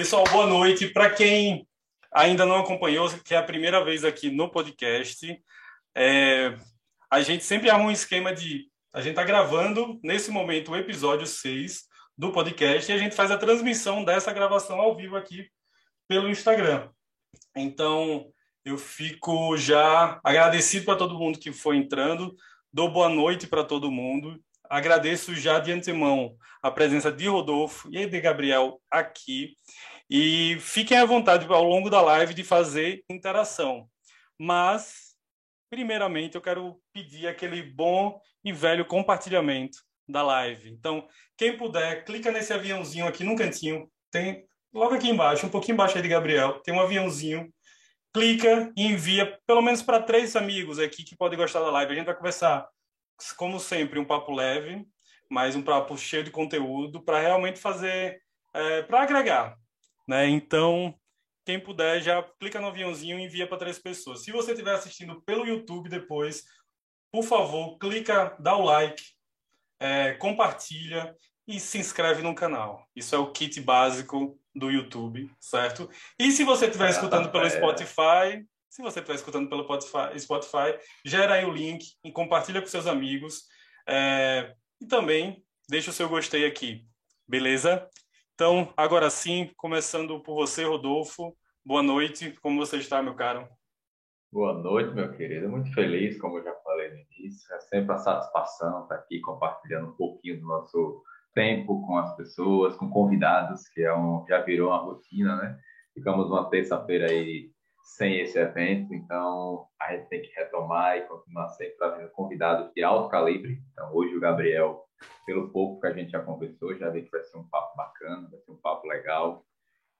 Pessoal, boa noite. Para quem ainda não acompanhou, que é a primeira vez aqui no podcast, é, a gente sempre arma um esquema de. A gente está gravando, nesse momento, o episódio 6 do podcast e a gente faz a transmissão dessa gravação ao vivo aqui pelo Instagram. Então, eu fico já agradecido para todo mundo que foi entrando, dou boa noite para todo mundo. Agradeço já de antemão a presença de Rodolfo e de Gabriel aqui. E fiquem à vontade ao longo da live de fazer interação. Mas, primeiramente, eu quero pedir aquele bom e velho compartilhamento da live. Então, quem puder, clica nesse aviãozinho aqui no cantinho. Tem logo aqui embaixo, um pouquinho embaixo aí de Gabriel, tem um aviãozinho. Clica e envia pelo menos para três amigos aqui que podem gostar da live. A gente vai conversar, como sempre, um papo leve, mas um papo cheio de conteúdo para realmente fazer, é, para agregar, né? Então, quem puder, já clica no aviãozinho e envia para três pessoas. Se você estiver assistindo pelo YouTube depois, por favor, clica, dá o like, é, compartilha e se inscreve no canal. Isso é o kit básico do YouTube, certo? E se você estiver escutando pelo Spotify, se você estiver escutando pelo Spotify, Spotify, gera aí o link e compartilha com seus amigos. É, e também deixa o seu gostei aqui, beleza? Então, agora sim, começando por você, Rodolfo. Boa noite, como você está, meu caro? Boa noite, meu querido. Muito feliz, como eu já falei no início. É sempre a satisfação estar aqui compartilhando um pouquinho do nosso tempo com as pessoas, com convidados, que é um, já virou uma rotina, né? Ficamos uma terça-feira aí sem esse evento, então a gente tem que retomar e continuar sempre trazendo convidados de alto calibre. Então, hoje o Gabriel pelo pouco que a gente já conversou, já vi que vai ser um papo bacana, vai ser um papo legal.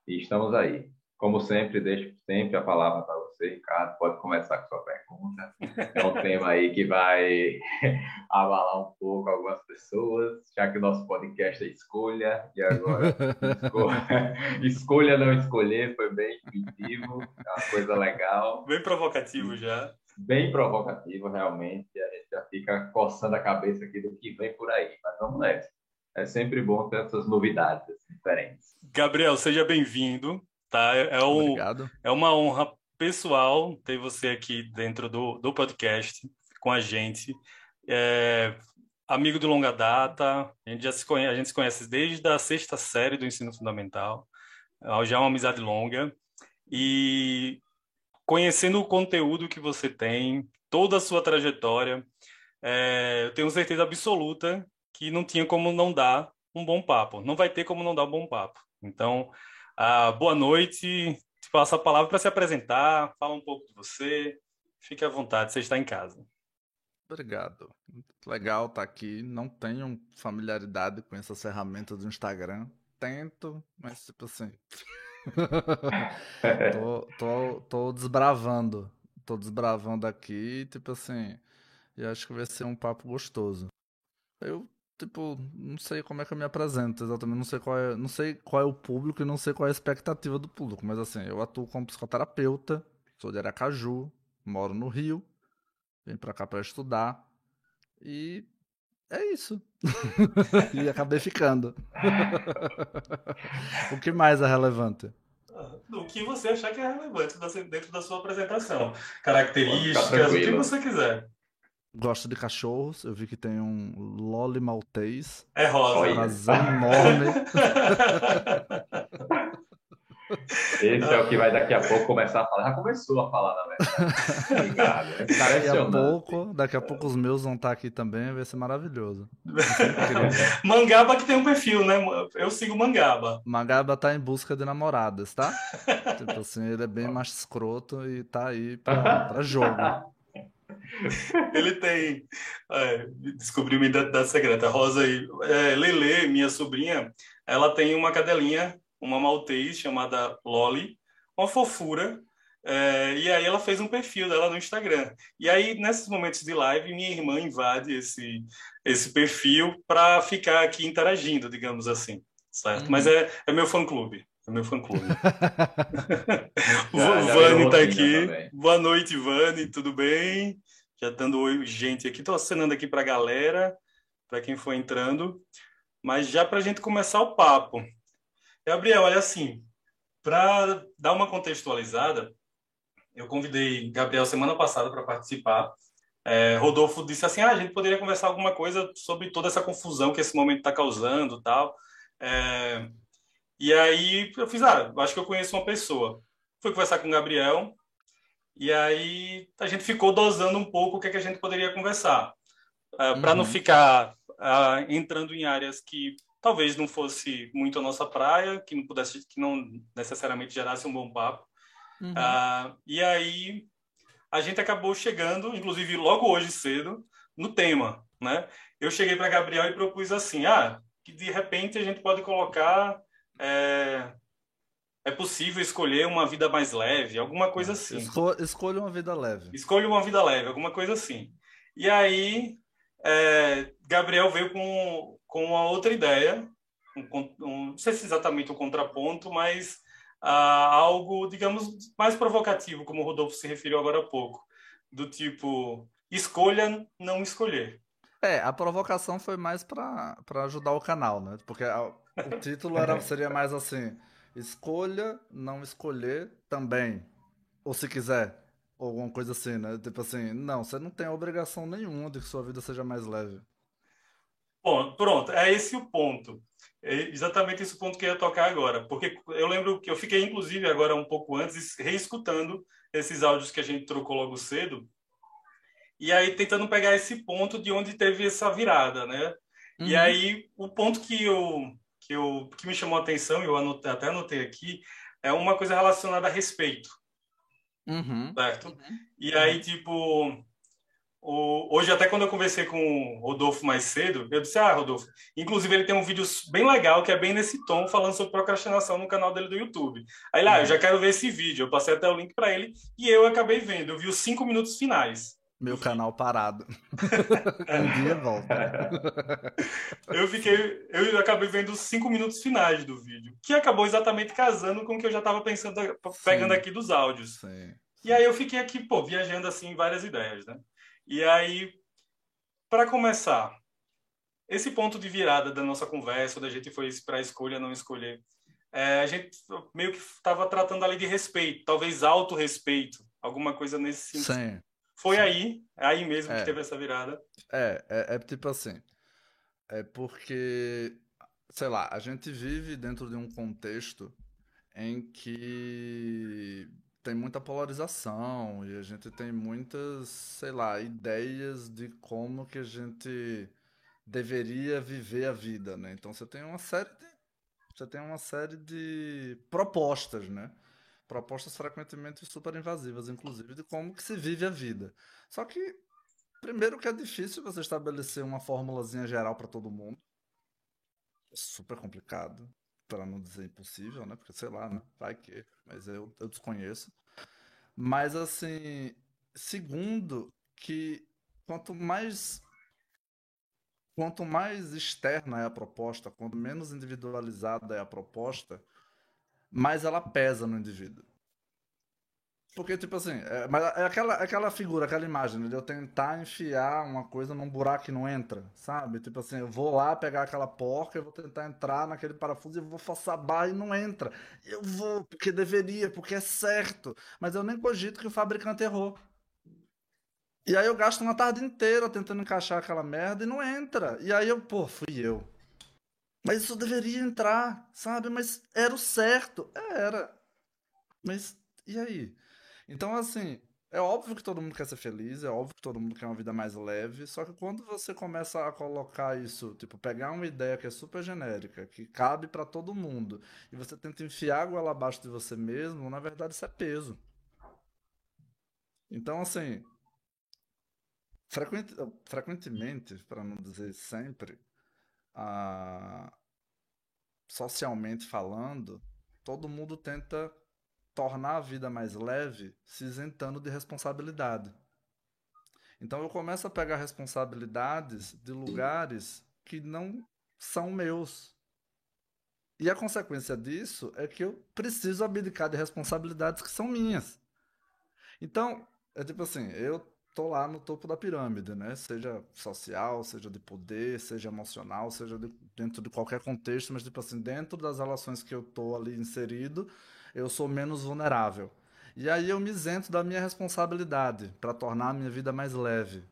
E estamos aí. Como sempre, deixo sempre a palavra para você, Ricardo. Pode começar com sua pergunta. É um tema aí que vai abalar um pouco algumas pessoas, já que o nosso podcast é escolha, e agora escolha, escolha não escolher foi bem intuitivo, é uma coisa legal. Bem provocativo já bem provocativo, realmente. A gente já fica coçando a cabeça aqui do que vem por aí, mas vamos nessa. É sempre bom ter essas novidades diferentes. Gabriel, seja bem-vindo. Tá? É, é um, é uma honra pessoal ter você aqui dentro do, do podcast com a gente. É, amigo de longa data, a gente já se conhece, a gente se conhece desde a sexta série do ensino fundamental. Já é uma amizade longa. E conhecendo o conteúdo que você tem, toda a sua trajetória, é, eu tenho certeza absoluta que não tinha como não dar um bom papo. Não vai ter como não dar um bom papo. Então, ah, boa noite. Te passo a palavra para se apresentar, fala um pouco de você. Fique à vontade, você está em casa. Obrigado. Legal estar tá aqui. Não tenho familiaridade com essas ferramentas do Instagram. Tento, mas tipo assim. tô, tô, tô desbravando. Tô desbravando aqui, tipo assim. E acho que vai ser um papo gostoso. Eu, tipo, não sei como é que eu me apresento exatamente. Não sei qual é, não sei qual é o público e não sei qual é a expectativa do público. Mas assim, eu atuo como psicoterapeuta, sou de Aracaju, moro no Rio, vim pra cá pra estudar. E é isso. e acabei ficando. o que mais é relevante? O que você achar que é relevante dentro da sua apresentação. Características, o que você quiser. Gosto de cachorros. Eu vi que tem um Loli Maltês. É rosa. Razão enorme. Esse é o que vai daqui a pouco começar a falar. Já começou a falar, na verdade. Obrigado. É daqui a pouco, daqui a pouco os meus vão estar aqui também, vai ser maravilhoso. Mangaba que tem um perfil, né? Eu sigo Mangaba. Mangaba tá em busca de namoradas, tá? tipo assim, ele é bem mais escroto e tá aí pra, pra jogo. Ele tem. É, descobri uma identidade secreta. Rosa aí. É, Lele, minha sobrinha, ela tem uma cadelinha uma maltês chamada Loli, uma fofura. É, e aí ela fez um perfil dela no Instagram. E aí, nesses momentos de live, minha irmã invade esse, esse perfil para ficar aqui interagindo, digamos assim. Certo? Uhum. Mas é, é meu fã-clube. É meu fã-clube. o Vani está aqui. Também. Boa noite, Vani. Tudo bem? Já dando oi, gente aqui. Estou acenando aqui para a galera, para quem for entrando. Mas já para a gente começar o papo. Gabriel, olha assim, para dar uma contextualizada, eu convidei Gabriel semana passada para participar. É, Rodolfo disse assim: ah, a gente poderia conversar alguma coisa sobre toda essa confusão que esse momento está causando tal. É, e aí eu fiz: ah, acho que eu conheço uma pessoa. Fui conversar com o Gabriel, e aí a gente ficou dosando um pouco o que, é que a gente poderia conversar. É, para não uhum. ficar uh, entrando em áreas que talvez não fosse muito a nossa praia, que não pudesse, que não necessariamente gerasse um bom papo. Uhum. Uh, e aí a gente acabou chegando, inclusive logo hoje cedo, no tema, né? Eu cheguei para Gabriel e propus assim, ah, que de repente a gente pode colocar é, é possível escolher uma vida mais leve, alguma coisa assim. Esco escolha uma vida leve. Escolha uma vida leve, alguma coisa assim. E aí é, Gabriel veio com, com uma outra ideia, um, um, não sei se exatamente um contraponto, mas ah, algo, digamos, mais provocativo, como o Rodolfo se referiu agora há pouco, do tipo, escolha não escolher. É, a provocação foi mais para ajudar o canal, né? Porque a, o título era, seria mais assim: escolha não escolher também. Ou se quiser, ou alguma coisa assim, né? Tipo assim, não, você não tem obrigação nenhuma de que sua vida seja mais leve. Bom, pronto, é esse o ponto. É exatamente esse ponto que eu ia tocar agora. Porque eu lembro que eu fiquei, inclusive, agora um pouco antes, reescutando esses áudios que a gente trocou logo cedo. E aí tentando pegar esse ponto de onde teve essa virada, né? Uhum. E aí o ponto que eu, eu que me chamou a atenção, eu anotei, até anotei aqui, é uma coisa relacionada a respeito. Uhum. Certo? Uhum. E aí, tipo, o, hoje, até quando eu conversei com o Rodolfo mais cedo, eu disse: Ah, Rodolfo, inclusive ele tem um vídeo bem legal que é bem nesse tom, falando sobre procrastinação no canal dele do YouTube. Aí lá, ah, eu já quero ver esse vídeo. Eu passei até o link para ele e eu acabei vendo. Eu vi os cinco minutos finais. Meu canal parado. um dia volta. eu fiquei, eu acabei vendo os cinco minutos finais do vídeo, que acabou exatamente casando com o que eu já estava pensando, pegando Sim. aqui dos áudios. Sim. E aí eu fiquei aqui, pô, viajando assim várias ideias, né? E aí, para começar, esse ponto de virada da nossa conversa, da gente foi para escolha não escolher, é, a gente meio que estava tratando ali de respeito, talvez auto-respeito, alguma coisa nesse sentido. Sim. Foi Sim. aí, é aí mesmo é. que teve essa virada. É, é, é tipo assim. É porque, sei lá, a gente vive dentro de um contexto em que tem muita polarização e a gente tem muitas, sei lá, ideias de como que a gente deveria viver a vida, né? Então você tem uma série de você tem uma série de propostas, né? Propostas frequentemente super invasivas, inclusive, de como que se vive a vida. Só que, primeiro que é difícil você estabelecer uma formulazinha geral para todo mundo. É super complicado, para não dizer impossível, né? Porque, sei lá, né? vai que, mas eu, eu desconheço. Mas, assim, segundo, que quanto mais quanto mais externa é a proposta, quanto menos individualizada é a proposta, mais ela pesa no indivíduo. Porque, tipo assim, é, mas é aquela, aquela figura, aquela imagem de eu tentar enfiar uma coisa num buraco que não entra, sabe? Tipo assim, eu vou lá pegar aquela porca, eu vou tentar entrar naquele parafuso e vou forçar a barra e não entra. Eu vou, porque deveria, porque é certo. Mas eu nem cogito que o fabricante errou. E aí eu gasto uma tarde inteira tentando encaixar aquela merda e não entra. E aí eu, pô, fui eu. Mas isso deveria entrar, sabe? Mas era o certo. Era. Mas e aí? Então, assim, é óbvio que todo mundo quer ser feliz, é óbvio que todo mundo quer uma vida mais leve, só que quando você começa a colocar isso, tipo, pegar uma ideia que é super genérica, que cabe para todo mundo, e você tenta enfiar água abaixo de você mesmo, na verdade isso é peso. Então, assim, frequente, frequentemente, para não dizer sempre, socialmente falando, todo mundo tenta tornar a vida mais leve se isentando de responsabilidade. Então eu começo a pegar responsabilidades de lugares que não são meus. E a consequência disso é que eu preciso abdicar de responsabilidades que são minhas. Então, é tipo assim, eu tô lá no topo da pirâmide, né? Seja social, seja de poder, seja emocional, seja de, dentro de qualquer contexto, mas tipo assim, dentro das relações que eu tô ali inserido, eu sou menos vulnerável. E aí eu me isento da minha responsabilidade para tornar a minha vida mais leve.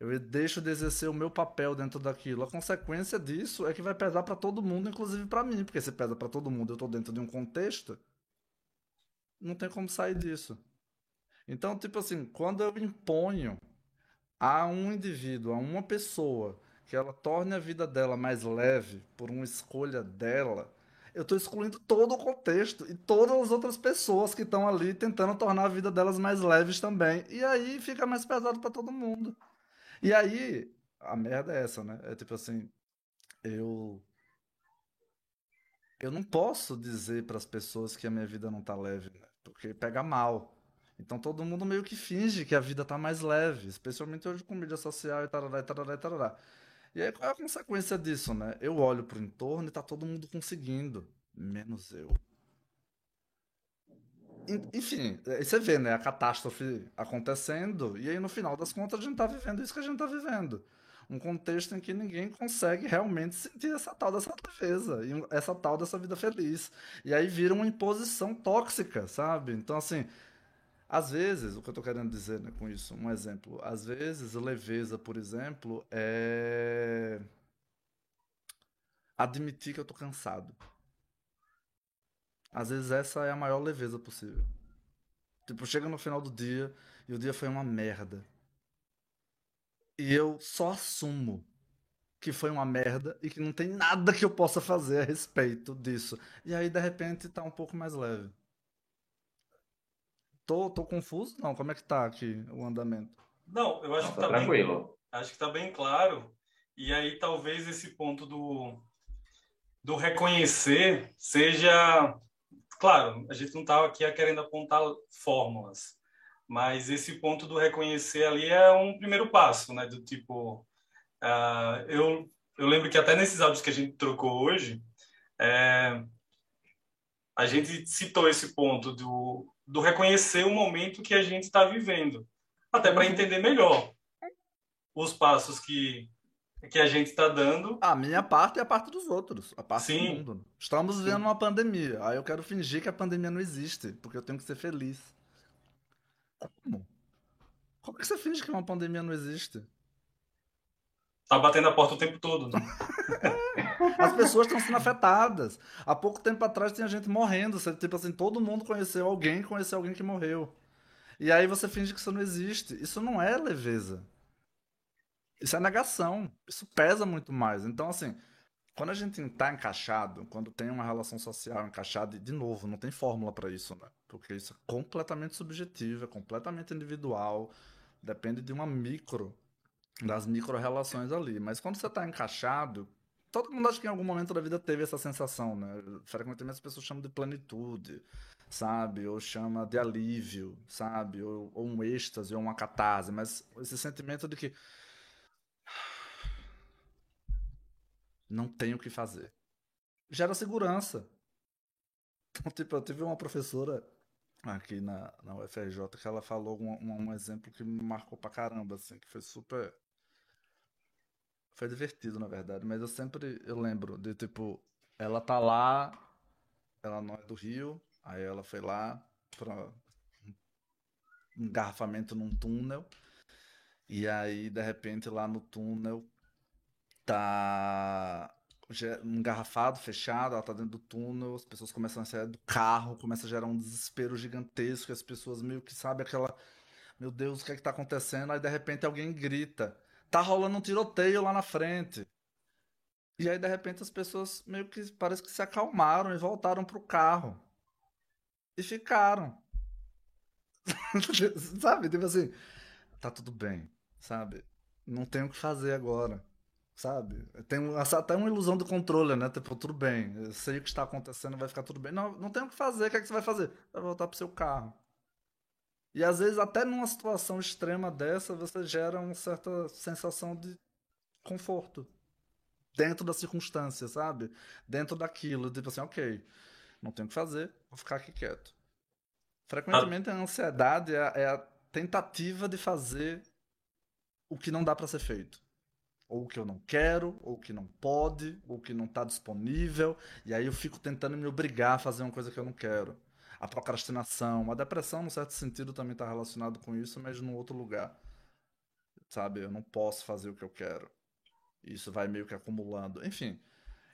Eu deixo de exercer o meu papel dentro daquilo. A consequência disso é que vai pesar para todo mundo, inclusive para mim, porque se pesa para todo mundo, eu estou dentro de um contexto, não tem como sair disso. Então, tipo assim, quando eu imponho a um indivíduo, a uma pessoa, que ela torne a vida dela mais leve por uma escolha dela, eu estou excluindo todo o contexto e todas as outras pessoas que estão ali tentando tornar a vida delas mais leves também. E aí fica mais pesado para todo mundo. E aí, a merda é essa, né? É tipo assim, eu eu não posso dizer para as pessoas que a minha vida não tá leve, né? porque pega mal. Então todo mundo meio que finge que a vida tá mais leve, especialmente hoje com mídia social e tarará, e tarará, e tarará. E aí qual é a consequência disso, né? Eu olho pro entorno e tá todo mundo conseguindo, menos eu. Enfim, aí você vê, né, a catástrofe acontecendo, e aí no final das contas a gente tá vivendo isso que a gente tá vivendo. Um contexto em que ninguém consegue realmente sentir essa tal dessa leveza, essa tal dessa vida feliz. E aí vira uma imposição tóxica, sabe? Então, assim, às vezes, o que eu estou querendo dizer né, com isso, um exemplo, às vezes leveza, por exemplo, é admitir que eu estou cansado. Às vezes essa é a maior leveza possível. Tipo, chega no final do dia e o dia foi uma merda. E eu só assumo que foi uma merda e que não tem nada que eu possa fazer a respeito disso. E aí, de repente, tá um pouco mais leve. Tô, tô confuso? Não, como é que tá aqui o andamento? Não, eu acho Não, que tá, tá tranquilo. Bem, acho que tá bem claro. E aí talvez esse ponto do, do reconhecer seja. Claro, a gente não tá aqui querendo apontar fórmulas, mas esse ponto do reconhecer ali é um primeiro passo, né? Do tipo. Uh, eu, eu lembro que até nesses áudios que a gente trocou hoje, é, a gente citou esse ponto do do reconhecer o momento que a gente está vivendo, até para uhum. entender melhor os passos que que a gente está dando. A minha parte é a parte dos outros, a parte Sim. do mundo. Estamos vivendo Sim. uma pandemia. Aí eu quero fingir que a pandemia não existe, porque eu tenho que ser feliz. Como? Como é que você finge que uma pandemia não existe? Tá batendo a porta o tempo todo. Né? As pessoas estão sendo afetadas. Há pouco tempo atrás tinha gente morrendo. Você, tipo assim, todo mundo conheceu alguém, conheceu alguém que morreu. E aí você finge que isso não existe. Isso não é leveza. Isso é negação. Isso pesa muito mais. Então, assim, quando a gente está encaixado, quando tem uma relação social encaixada, e de novo, não tem fórmula para isso, né? Porque isso é completamente subjetivo, é completamente individual, depende de uma micro das micro-relações ali. Mas quando você está encaixado, todo mundo acha que em algum momento da vida teve essa sensação, né? Frequentemente as pessoas chamam de plenitude, sabe? Ou chama de alívio, sabe? Ou, ou um êxtase, ou uma catarse. Mas esse sentimento de que não tenho o que fazer. Gera segurança. Então, tipo, eu tive uma professora aqui na, na UFRJ que ela falou um, um, um exemplo que me marcou pra caramba, assim, que foi super foi divertido, na verdade, mas eu sempre eu lembro de tipo, ela tá lá, ela não é do Rio, aí ela foi lá para um engarrafamento num túnel. E aí, de repente, lá no túnel tá engarrafado, fechado, ela tá dentro do túnel, as pessoas começam a sair do carro, começa a gerar um desespero gigantesco, as pessoas meio que sabem aquela, meu Deus, o que é que tá acontecendo? Aí de repente alguém grita: tá rolando um tiroteio lá na frente. E aí, de repente, as pessoas meio que parece que se acalmaram e voltaram pro carro. E ficaram. sabe? Tipo assim, tá tudo bem, sabe? Não tem o que fazer agora, sabe? Tem até uma ilusão do controle, né? Tipo, tudo bem, eu sei o que está acontecendo, vai ficar tudo bem. Não, não tem o que fazer, o que, é que você vai fazer? Vai voltar pro seu carro. E às vezes, até numa situação extrema dessa, você gera uma certa sensação de conforto. Dentro da circunstância, sabe? Dentro daquilo. Tipo assim, ok, não tenho o que fazer, vou ficar aqui quieto. Frequentemente a ansiedade é a, é a tentativa de fazer o que não dá para ser feito. Ou o que eu não quero, ou que não pode, ou que não está disponível. E aí eu fico tentando me obrigar a fazer uma coisa que eu não quero. A procrastinação, a depressão, no certo sentido, também está relacionado com isso, mas num outro lugar. Sabe? Eu não posso fazer o que eu quero. Isso vai meio que acumulando. Enfim.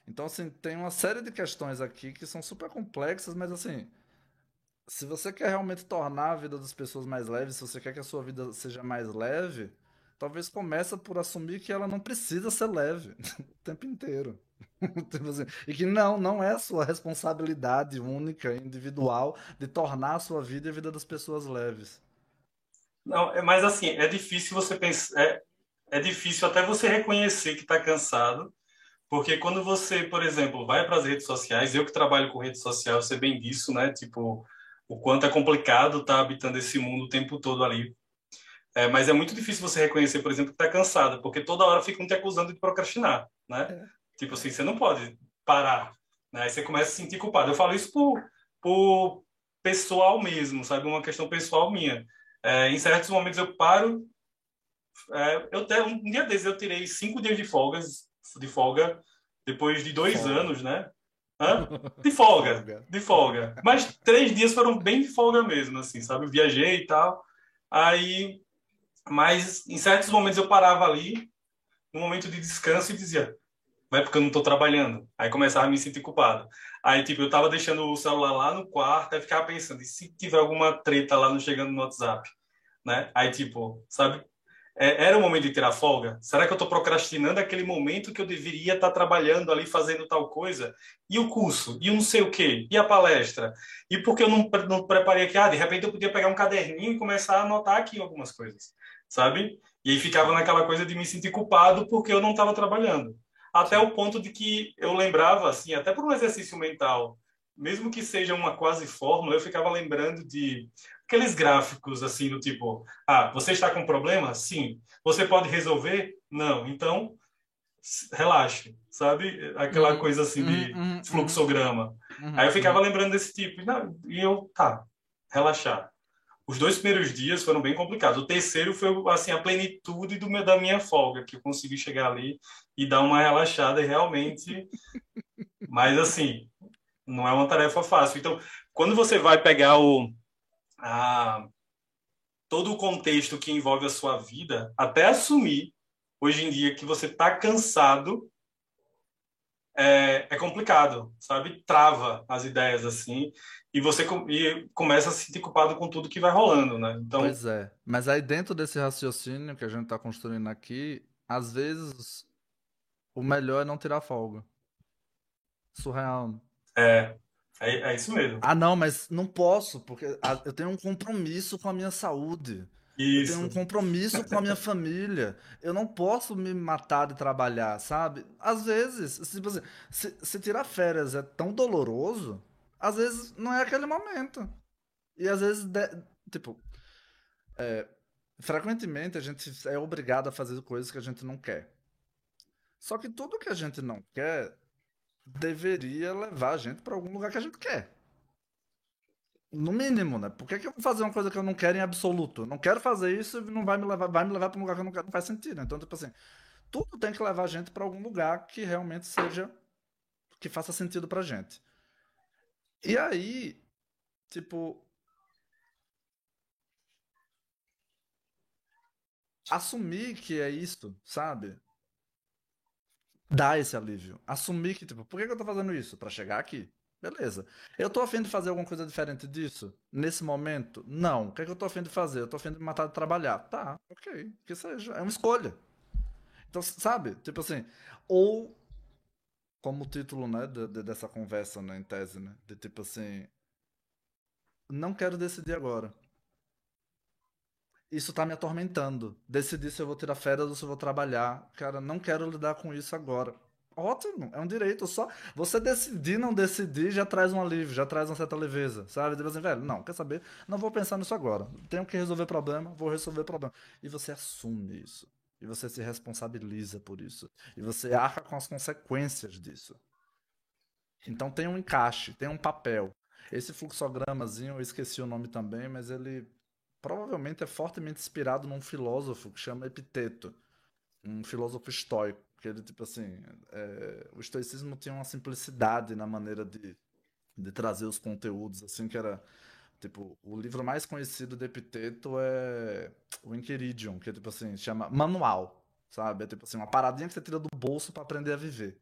Então, assim, tem uma série de questões aqui que são super complexas, mas assim. Se você quer realmente tornar a vida das pessoas mais leve, se você quer que a sua vida seja mais leve, talvez comece por assumir que ela não precisa ser leve o tempo inteiro. E que não, não é a sua responsabilidade única, individual, de tornar a sua vida e a vida das pessoas leves. Não, é, mas assim, é difícil você pensar, é, é difícil até você reconhecer que está cansado, porque quando você, por exemplo, vai para as redes sociais, eu que trabalho com rede social, eu sei bem disso, né? Tipo, o quanto é complicado estar tá habitando esse mundo o tempo todo ali. É, mas é muito difícil você reconhecer, por exemplo, que está cansado, porque toda hora ficam te acusando de procrastinar, né? Tipo assim, você não pode parar, né? Aí você começa a se sentir culpado. Eu falo isso por, por pessoal mesmo, sabe? Uma questão pessoal minha. É, em certos momentos eu paro. É, eu te, um dia desses eu tirei cinco dias de folgas, de folga, depois de dois folga. anos, né? Hã? De folga, de folga. Mas três dias foram bem de folga mesmo, assim, sabe? Eu viajei e tal. Aí, mas em certos momentos eu parava ali, no momento de descanso, e dizia: não é porque eu não estou trabalhando. Aí começava a me sentir culpado. Aí, tipo, eu tava deixando o celular lá no quarto, aí ficava pensando, e se tiver alguma treta lá no chegando no WhatsApp? Né? Aí, tipo, sabe? É, era o momento de tirar folga? Será que eu estou procrastinando aquele momento que eu deveria estar tá trabalhando ali, fazendo tal coisa? E o curso? E o não sei o quê? E a palestra? E porque eu não, não preparei aqui? Ah, de repente eu podia pegar um caderninho e começar a anotar aqui algumas coisas, sabe? E aí ficava naquela coisa de me sentir culpado porque eu não estava trabalhando até o ponto de que eu lembrava, assim, até por um exercício mental, mesmo que seja uma quase fórmula, eu ficava lembrando de aqueles gráficos, assim, do tipo, ah, você está com problema? Sim. Você pode resolver? Não. Então, relaxe, sabe? Aquela uhum. coisa assim de uhum. uhum. fluxograma. Uhum. Aí eu ficava lembrando desse tipo, e eu, tá, relaxar. Os dois primeiros dias foram bem complicados. O terceiro foi assim a plenitude do meu, da minha folga, que eu consegui chegar ali e dar uma relaxada e realmente. Mas assim, não é uma tarefa fácil. Então, quando você vai pegar o a, todo o contexto que envolve a sua vida, até assumir hoje em dia que você está cansado é, é, complicado, sabe? Trava as ideias assim e você e começa a se sentir culpado com tudo que vai rolando, né? Então... Pois é. Mas aí dentro desse raciocínio que a gente está construindo aqui, às vezes o melhor é não tirar folga. Surreal. Né? É, é, é isso mesmo. Ah, não, mas não posso, porque eu tenho um compromisso com a minha saúde. Isso. Eu tenho um compromisso com a minha família. Eu não posso me matar de trabalhar, sabe? Às vezes, tipo assim, se, se tirar férias é tão doloroso, às vezes não é aquele momento. E às vezes, de, tipo, é, frequentemente a gente é obrigado a fazer coisas que a gente não quer. Só que tudo que a gente não quer deveria levar a gente para algum lugar que a gente quer. No mínimo, né? Por que, que eu vou fazer uma coisa que eu não quero em absoluto? Eu não quero fazer isso e não vai me levar, vai me levar para um lugar que eu não quero, não faz sentido. Então, tipo assim, tudo tem que levar a gente para algum lugar que realmente seja que faça sentido pra gente. E aí, tipo. Assumir que é isso, sabe? Dá esse alívio. Assumir que, tipo, por que, eu tô fazendo isso? para chegar aqui. Beleza. Eu tô afim de fazer alguma coisa diferente disso? Nesse momento? Não. O que, é que eu tô afim de fazer? Eu tô afim de matar de trabalhar. Tá, ok. Que seja. É uma escolha. Então, sabe? Tipo assim. Ou como o título, né, de, de, dessa conversa, né, em tese, né, de tipo assim, não quero decidir agora. Isso tá me atormentando. Decidir se eu vou tirar férias ou se eu vou trabalhar. Cara, não quero lidar com isso agora. Ótimo, é um direito. Só você decidir não decidir já traz um alívio, já traz uma certa leveza, sabe? Tipo assim, velho, não, quer saber? Não vou pensar nisso agora. Tenho que resolver problema, vou resolver problema. E você assume isso. E você se responsabiliza por isso. E você arca com as consequências disso. Então tem um encaixe, tem um papel. Esse fluxogramazinho, eu esqueci o nome também, mas ele provavelmente é fortemente inspirado num filósofo que chama Epiteto, um filósofo estoico. Que ele, tipo assim, é, o estoicismo tinha uma simplicidade na maneira de de trazer os conteúdos, assim, que era. Tipo, o livro mais conhecido de Epiteto é o Enchiridion, que é tipo assim, chama Manual, sabe? É tipo assim, uma paradinha que você tira do bolso para aprender a viver.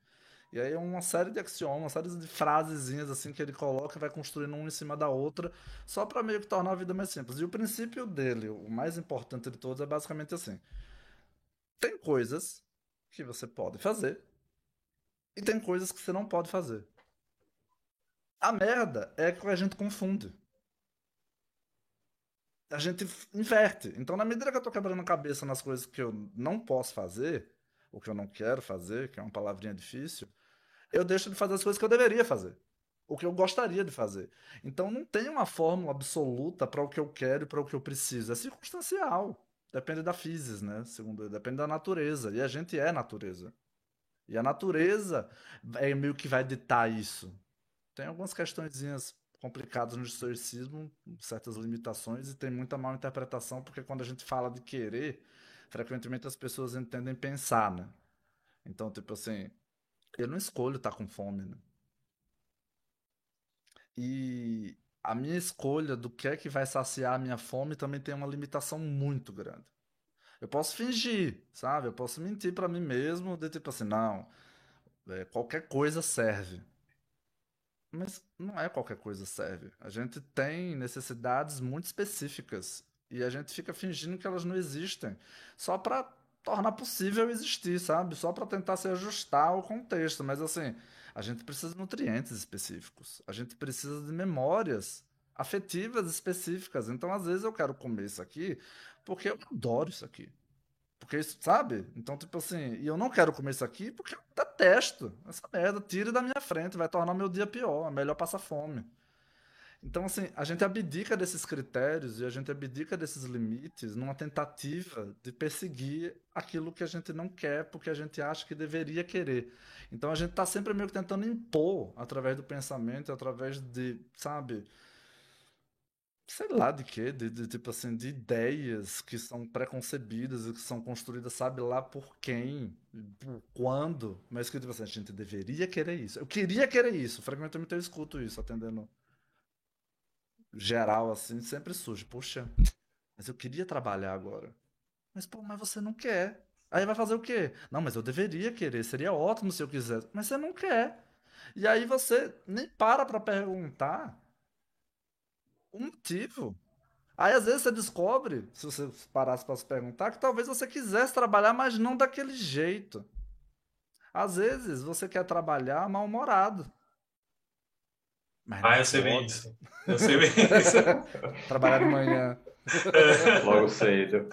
E aí é uma série de axiomas, uma série de frasezinhas assim que ele coloca e vai construindo uma em cima da outra, só para meio que tornar a vida mais simples. E o princípio dele, o mais importante de todos, é basicamente assim: tem coisas que você pode fazer e tem coisas que você não pode fazer. A merda é que a gente confunde. A gente inverte. Então, na medida que eu tô quebrando a cabeça nas coisas que eu não posso fazer, ou que eu não quero fazer, que é uma palavrinha difícil, eu deixo de fazer as coisas que eu deveria fazer. O que eu gostaria de fazer. Então não tem uma fórmula absoluta para o que eu quero e para o que eu preciso. É circunstancial. Depende da física, né? Segundo, depende da natureza. E a gente é natureza. E a natureza é meio que vai ditar isso. Tem algumas questõezinhas complicadas no estoicismo, certas limitações, e tem muita mal interpretação, porque quando a gente fala de querer, frequentemente as pessoas entendem pensar, né? Então, tipo assim, eu não escolho estar com fome, né? E a minha escolha do que é que vai saciar a minha fome também tem uma limitação muito grande. Eu posso fingir, sabe? Eu posso mentir para mim mesmo, de tipo assim, não, é, qualquer coisa serve. Mas não é qualquer coisa serve. A gente tem necessidades muito específicas e a gente fica fingindo que elas não existem, só para tornar possível existir, sabe? Só para tentar se ajustar ao contexto. Mas assim, a gente precisa de nutrientes específicos. A gente precisa de memórias afetivas específicas. Então, às vezes, eu quero comer isso aqui porque eu adoro isso aqui. Porque isso, sabe? Então, tipo assim, e eu não quero comer isso aqui porque eu detesto essa merda. Tire da minha frente, vai tornar meu dia pior. É melhor passar fome. Então, assim, a gente abdica desses critérios e a gente abdica desses limites numa tentativa de perseguir aquilo que a gente não quer porque a gente acha que deveria querer. Então, a gente está sempre meio que tentando impor através do pensamento, através de, sabe, sei lá de quê, de, de, tipo assim, de ideias que são preconcebidas e que são construídas, sabe lá por quem, por quando, mas que tipo assim, a gente deveria querer isso. Eu queria querer isso, frequentemente eu escuto isso atendendo geral, assim, sempre surge. Puxa, mas eu queria trabalhar agora. Mas, pô, mas você não quer. Aí vai fazer o quê? Não, mas eu deveria querer, seria ótimo se eu quisesse. Mas você não quer. E aí você nem para pra perguntar o motivo. Aí às vezes você descobre, se você parasse para se perguntar, que talvez você quisesse trabalhar, mas não daquele jeito. Às vezes você quer trabalhar mal-humorado. Ah, eu sei bem isso. Eu sei bem isso. Trabalhar de manhã. Logo cedo.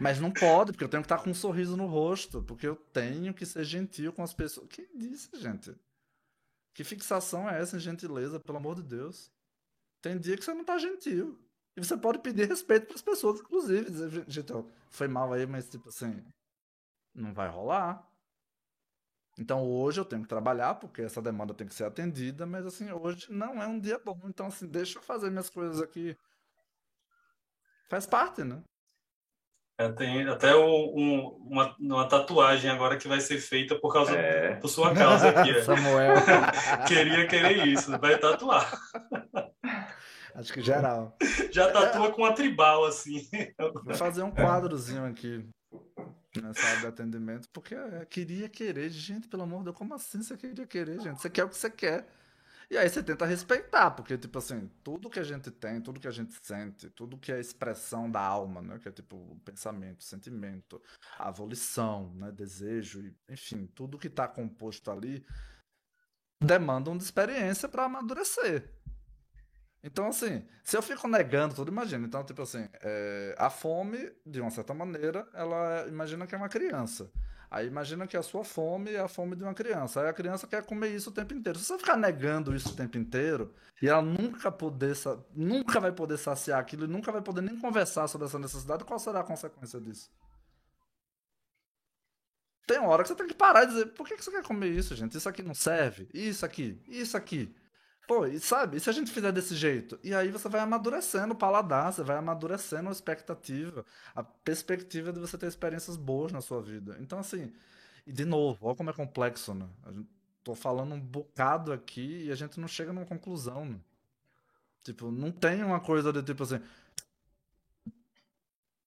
Mas não pode, porque eu tenho que estar com um sorriso no rosto, porque eu tenho que ser gentil com as pessoas. Quem disse, gente? Que fixação é essa em gentileza, pelo amor de Deus? Tem dia que você não tá gentil. E você pode pedir respeito para as pessoas, inclusive. Dizer, gente, foi mal aí, mas tipo assim, não vai rolar. Então hoje eu tenho que trabalhar porque essa demanda tem que ser atendida, mas assim, hoje não é um dia bom. Então assim, deixa eu fazer minhas coisas aqui. Faz parte, né? É, tem até um, uma, uma, tatuagem agora que vai ser feita por causa é. por sua causa aqui. Samuel. Queria querer isso, vai tatuar. Acho que geral. Já tatua com uma tribal, assim. Vou fazer um quadrozinho aqui nessa área de atendimento, porque é, queria querer. Gente, pelo amor de Deus, como assim você queria querer, gente? Você quer o que você quer. E aí você tenta respeitar, porque, tipo assim, tudo que a gente tem, tudo que a gente sente, tudo que é expressão da alma, né? Que é tipo o pensamento, o sentimento, a volição, né? Desejo, enfim, tudo que está composto ali demandam de experiência para amadurecer. Então, assim, se eu fico negando tudo, imagina. Então, tipo assim, é, a fome, de uma certa maneira, ela imagina que é uma criança. Aí imagina que a sua fome é a fome de uma criança. Aí a criança quer comer isso o tempo inteiro. Se você ficar negando isso o tempo inteiro, e ela nunca poder, nunca vai poder saciar aquilo e nunca vai poder nem conversar sobre essa necessidade, qual será a consequência disso? Tem hora que você tem que parar e dizer, por que você quer comer isso, gente? Isso aqui não serve. Isso aqui, isso aqui. Pô, e sabe, se a gente fizer desse jeito? E aí você vai amadurecendo o paladar, você vai amadurecendo a expectativa, a perspectiva de você ter experiências boas na sua vida. Então, assim, e de novo, olha como é complexo, né? Gente, tô falando um bocado aqui e a gente não chega numa conclusão, né? Tipo, não tem uma coisa de tipo assim.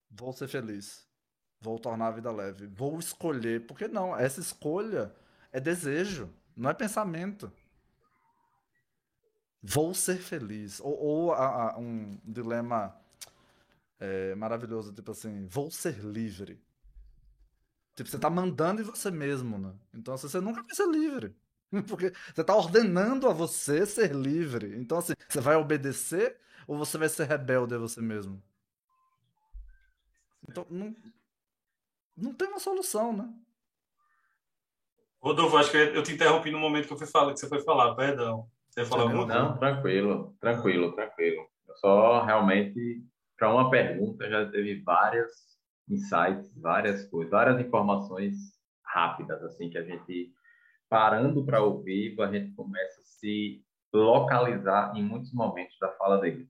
Vou ser feliz. Vou tornar a vida leve. Vou escolher. Porque não, essa escolha é desejo, não é pensamento. Vou ser feliz. Ou, ou a, a, um dilema é, maravilhoso, tipo assim, vou ser livre. Tipo, você tá mandando em você mesmo, né? Então, assim, você nunca vai ser livre. Porque você tá ordenando a você ser livre. Então, assim, você vai obedecer ou você vai ser rebelde a você mesmo? Então, não, não tem uma solução, né? Rodolfo, acho que eu te interrompi no momento que eu fui falar, que você foi falar, perdão. Você falou alguma coisa? Não, tranquilo, tranquilo, tranquilo. Eu só realmente, para uma pergunta, já teve várias insights, várias coisas, várias informações rápidas, assim, que a gente, parando para ouvir, a gente começa a se localizar em muitos momentos da fala dele.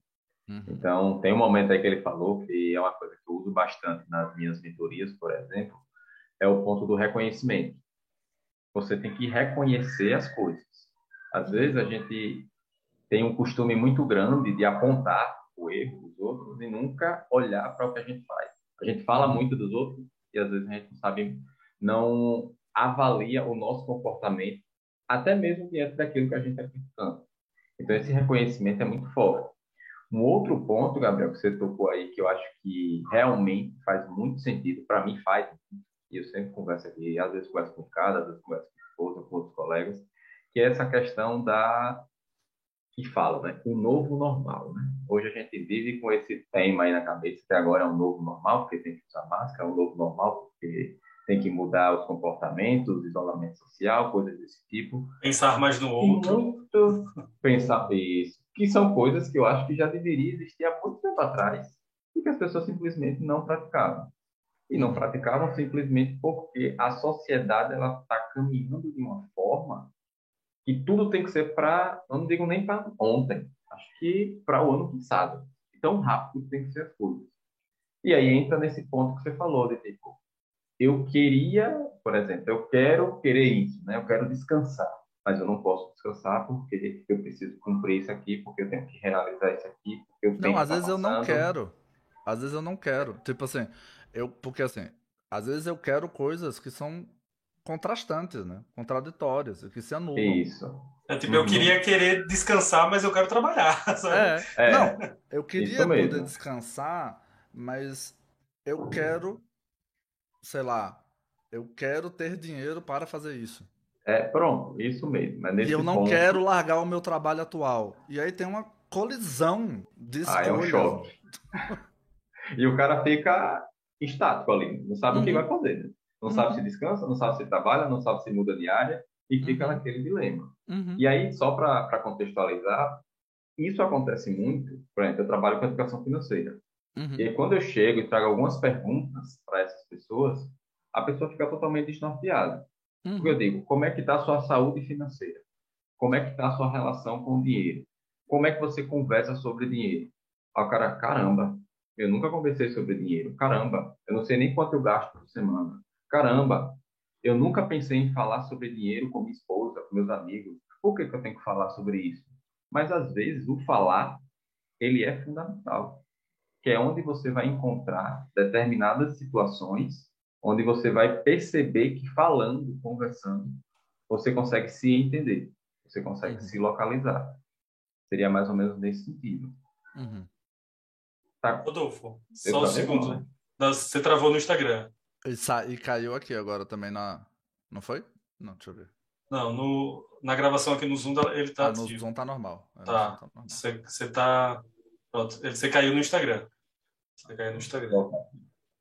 Uhum. Então, tem um momento aí que ele falou, que é uma coisa que eu uso bastante nas minhas mentorias, por exemplo, é o ponto do reconhecimento. Você tem que reconhecer as coisas. Às vezes a gente tem um costume muito grande de apontar o erro dos outros e nunca olhar para o que a gente faz. A gente fala muito dos outros e às vezes a gente não sabe, não avalia o nosso comportamento, até mesmo diante daquilo que a gente está criticando. Então esse reconhecimento é muito forte. Um outro ponto, Gabriel, que você tocou aí, que eu acho que realmente faz muito sentido, para mim faz, e eu sempre converso aqui, às vezes converso com cada, às vezes converso com com outros colegas, que é essa questão da que fala, né? O novo normal, né? Hoje a gente vive com esse tema aí na cabeça que agora é um novo normal, porque tem que usar máscara, é um novo normal, porque tem que mudar os comportamentos, isolamento social, coisas desse tipo. Pensar mais no outro. muito pensar isso. Que são coisas que eu acho que já deveria existir há muito tempo atrás e que as pessoas simplesmente não praticavam. E não praticavam simplesmente porque a sociedade ela está caminhando de uma forma que tudo tem que ser para, não digo nem para ontem, acho que para o ano passado. Tão rápido tem que ser as coisas. E aí entra nesse ponto que você falou, de tipo, eu queria, por exemplo, eu quero querer isso, né? Eu quero descansar, mas eu não posso descansar porque eu preciso cumprir isso aqui, porque eu tenho que realizar isso aqui, eu tenho Não, às vezes eu não quero. Às vezes eu não quero. Tipo assim, eu porque assim, às vezes eu quero coisas que são contrastantes, né? Contraditórias, que se anulam. Isso. É, tipo, eu uhum. queria querer descansar, mas eu quero trabalhar. Sabe? É, é. Não, eu queria poder descansar, mas eu quero, sei lá, eu quero ter dinheiro para fazer isso. É, pronto, isso mesmo. e eu não ponto... quero largar o meu trabalho atual. E aí tem uma colisão de escolhas. Ah, é um choque. e o cara fica estático ali, não sabe uhum. o que uhum. vai fazer. Não uhum. sabe se descansa, não sabe se trabalha, não sabe se muda de área e fica uhum. naquele dilema. Uhum. E aí, só para contextualizar, isso acontece muito. Por exemplo, eu trabalho com educação financeira. Uhum. E aí, quando eu chego e trago algumas perguntas para essas pessoas, a pessoa fica totalmente desnorteada. Uhum. Porque eu digo, como é que está a sua saúde financeira? Como é que está a sua relação com o dinheiro? Como é que você conversa sobre dinheiro? Aí o cara, caramba, eu nunca conversei sobre dinheiro. Caramba, eu não sei nem quanto eu gasto por semana caramba, eu nunca pensei em falar sobre dinheiro com minha esposa, com meus amigos. Por que, que eu tenho que falar sobre isso? Mas às vezes o falar ele é fundamental, que é onde você vai encontrar determinadas situações, onde você vai perceber que falando, conversando, você consegue se entender, você consegue uhum. se localizar. Seria mais ou menos nesse sentido. Uhum. Tá. Rodolfo, só um segundo. Você travou no Instagram. E, sa... e caiu aqui agora também na. Não foi? Não, deixa eu ver. Não, no... na gravação aqui no Zoom ele tá. Ah, no Zoom tá normal. É, tá. Você tá, tá. Pronto. Você caiu no Instagram. Você caiu no Instagram.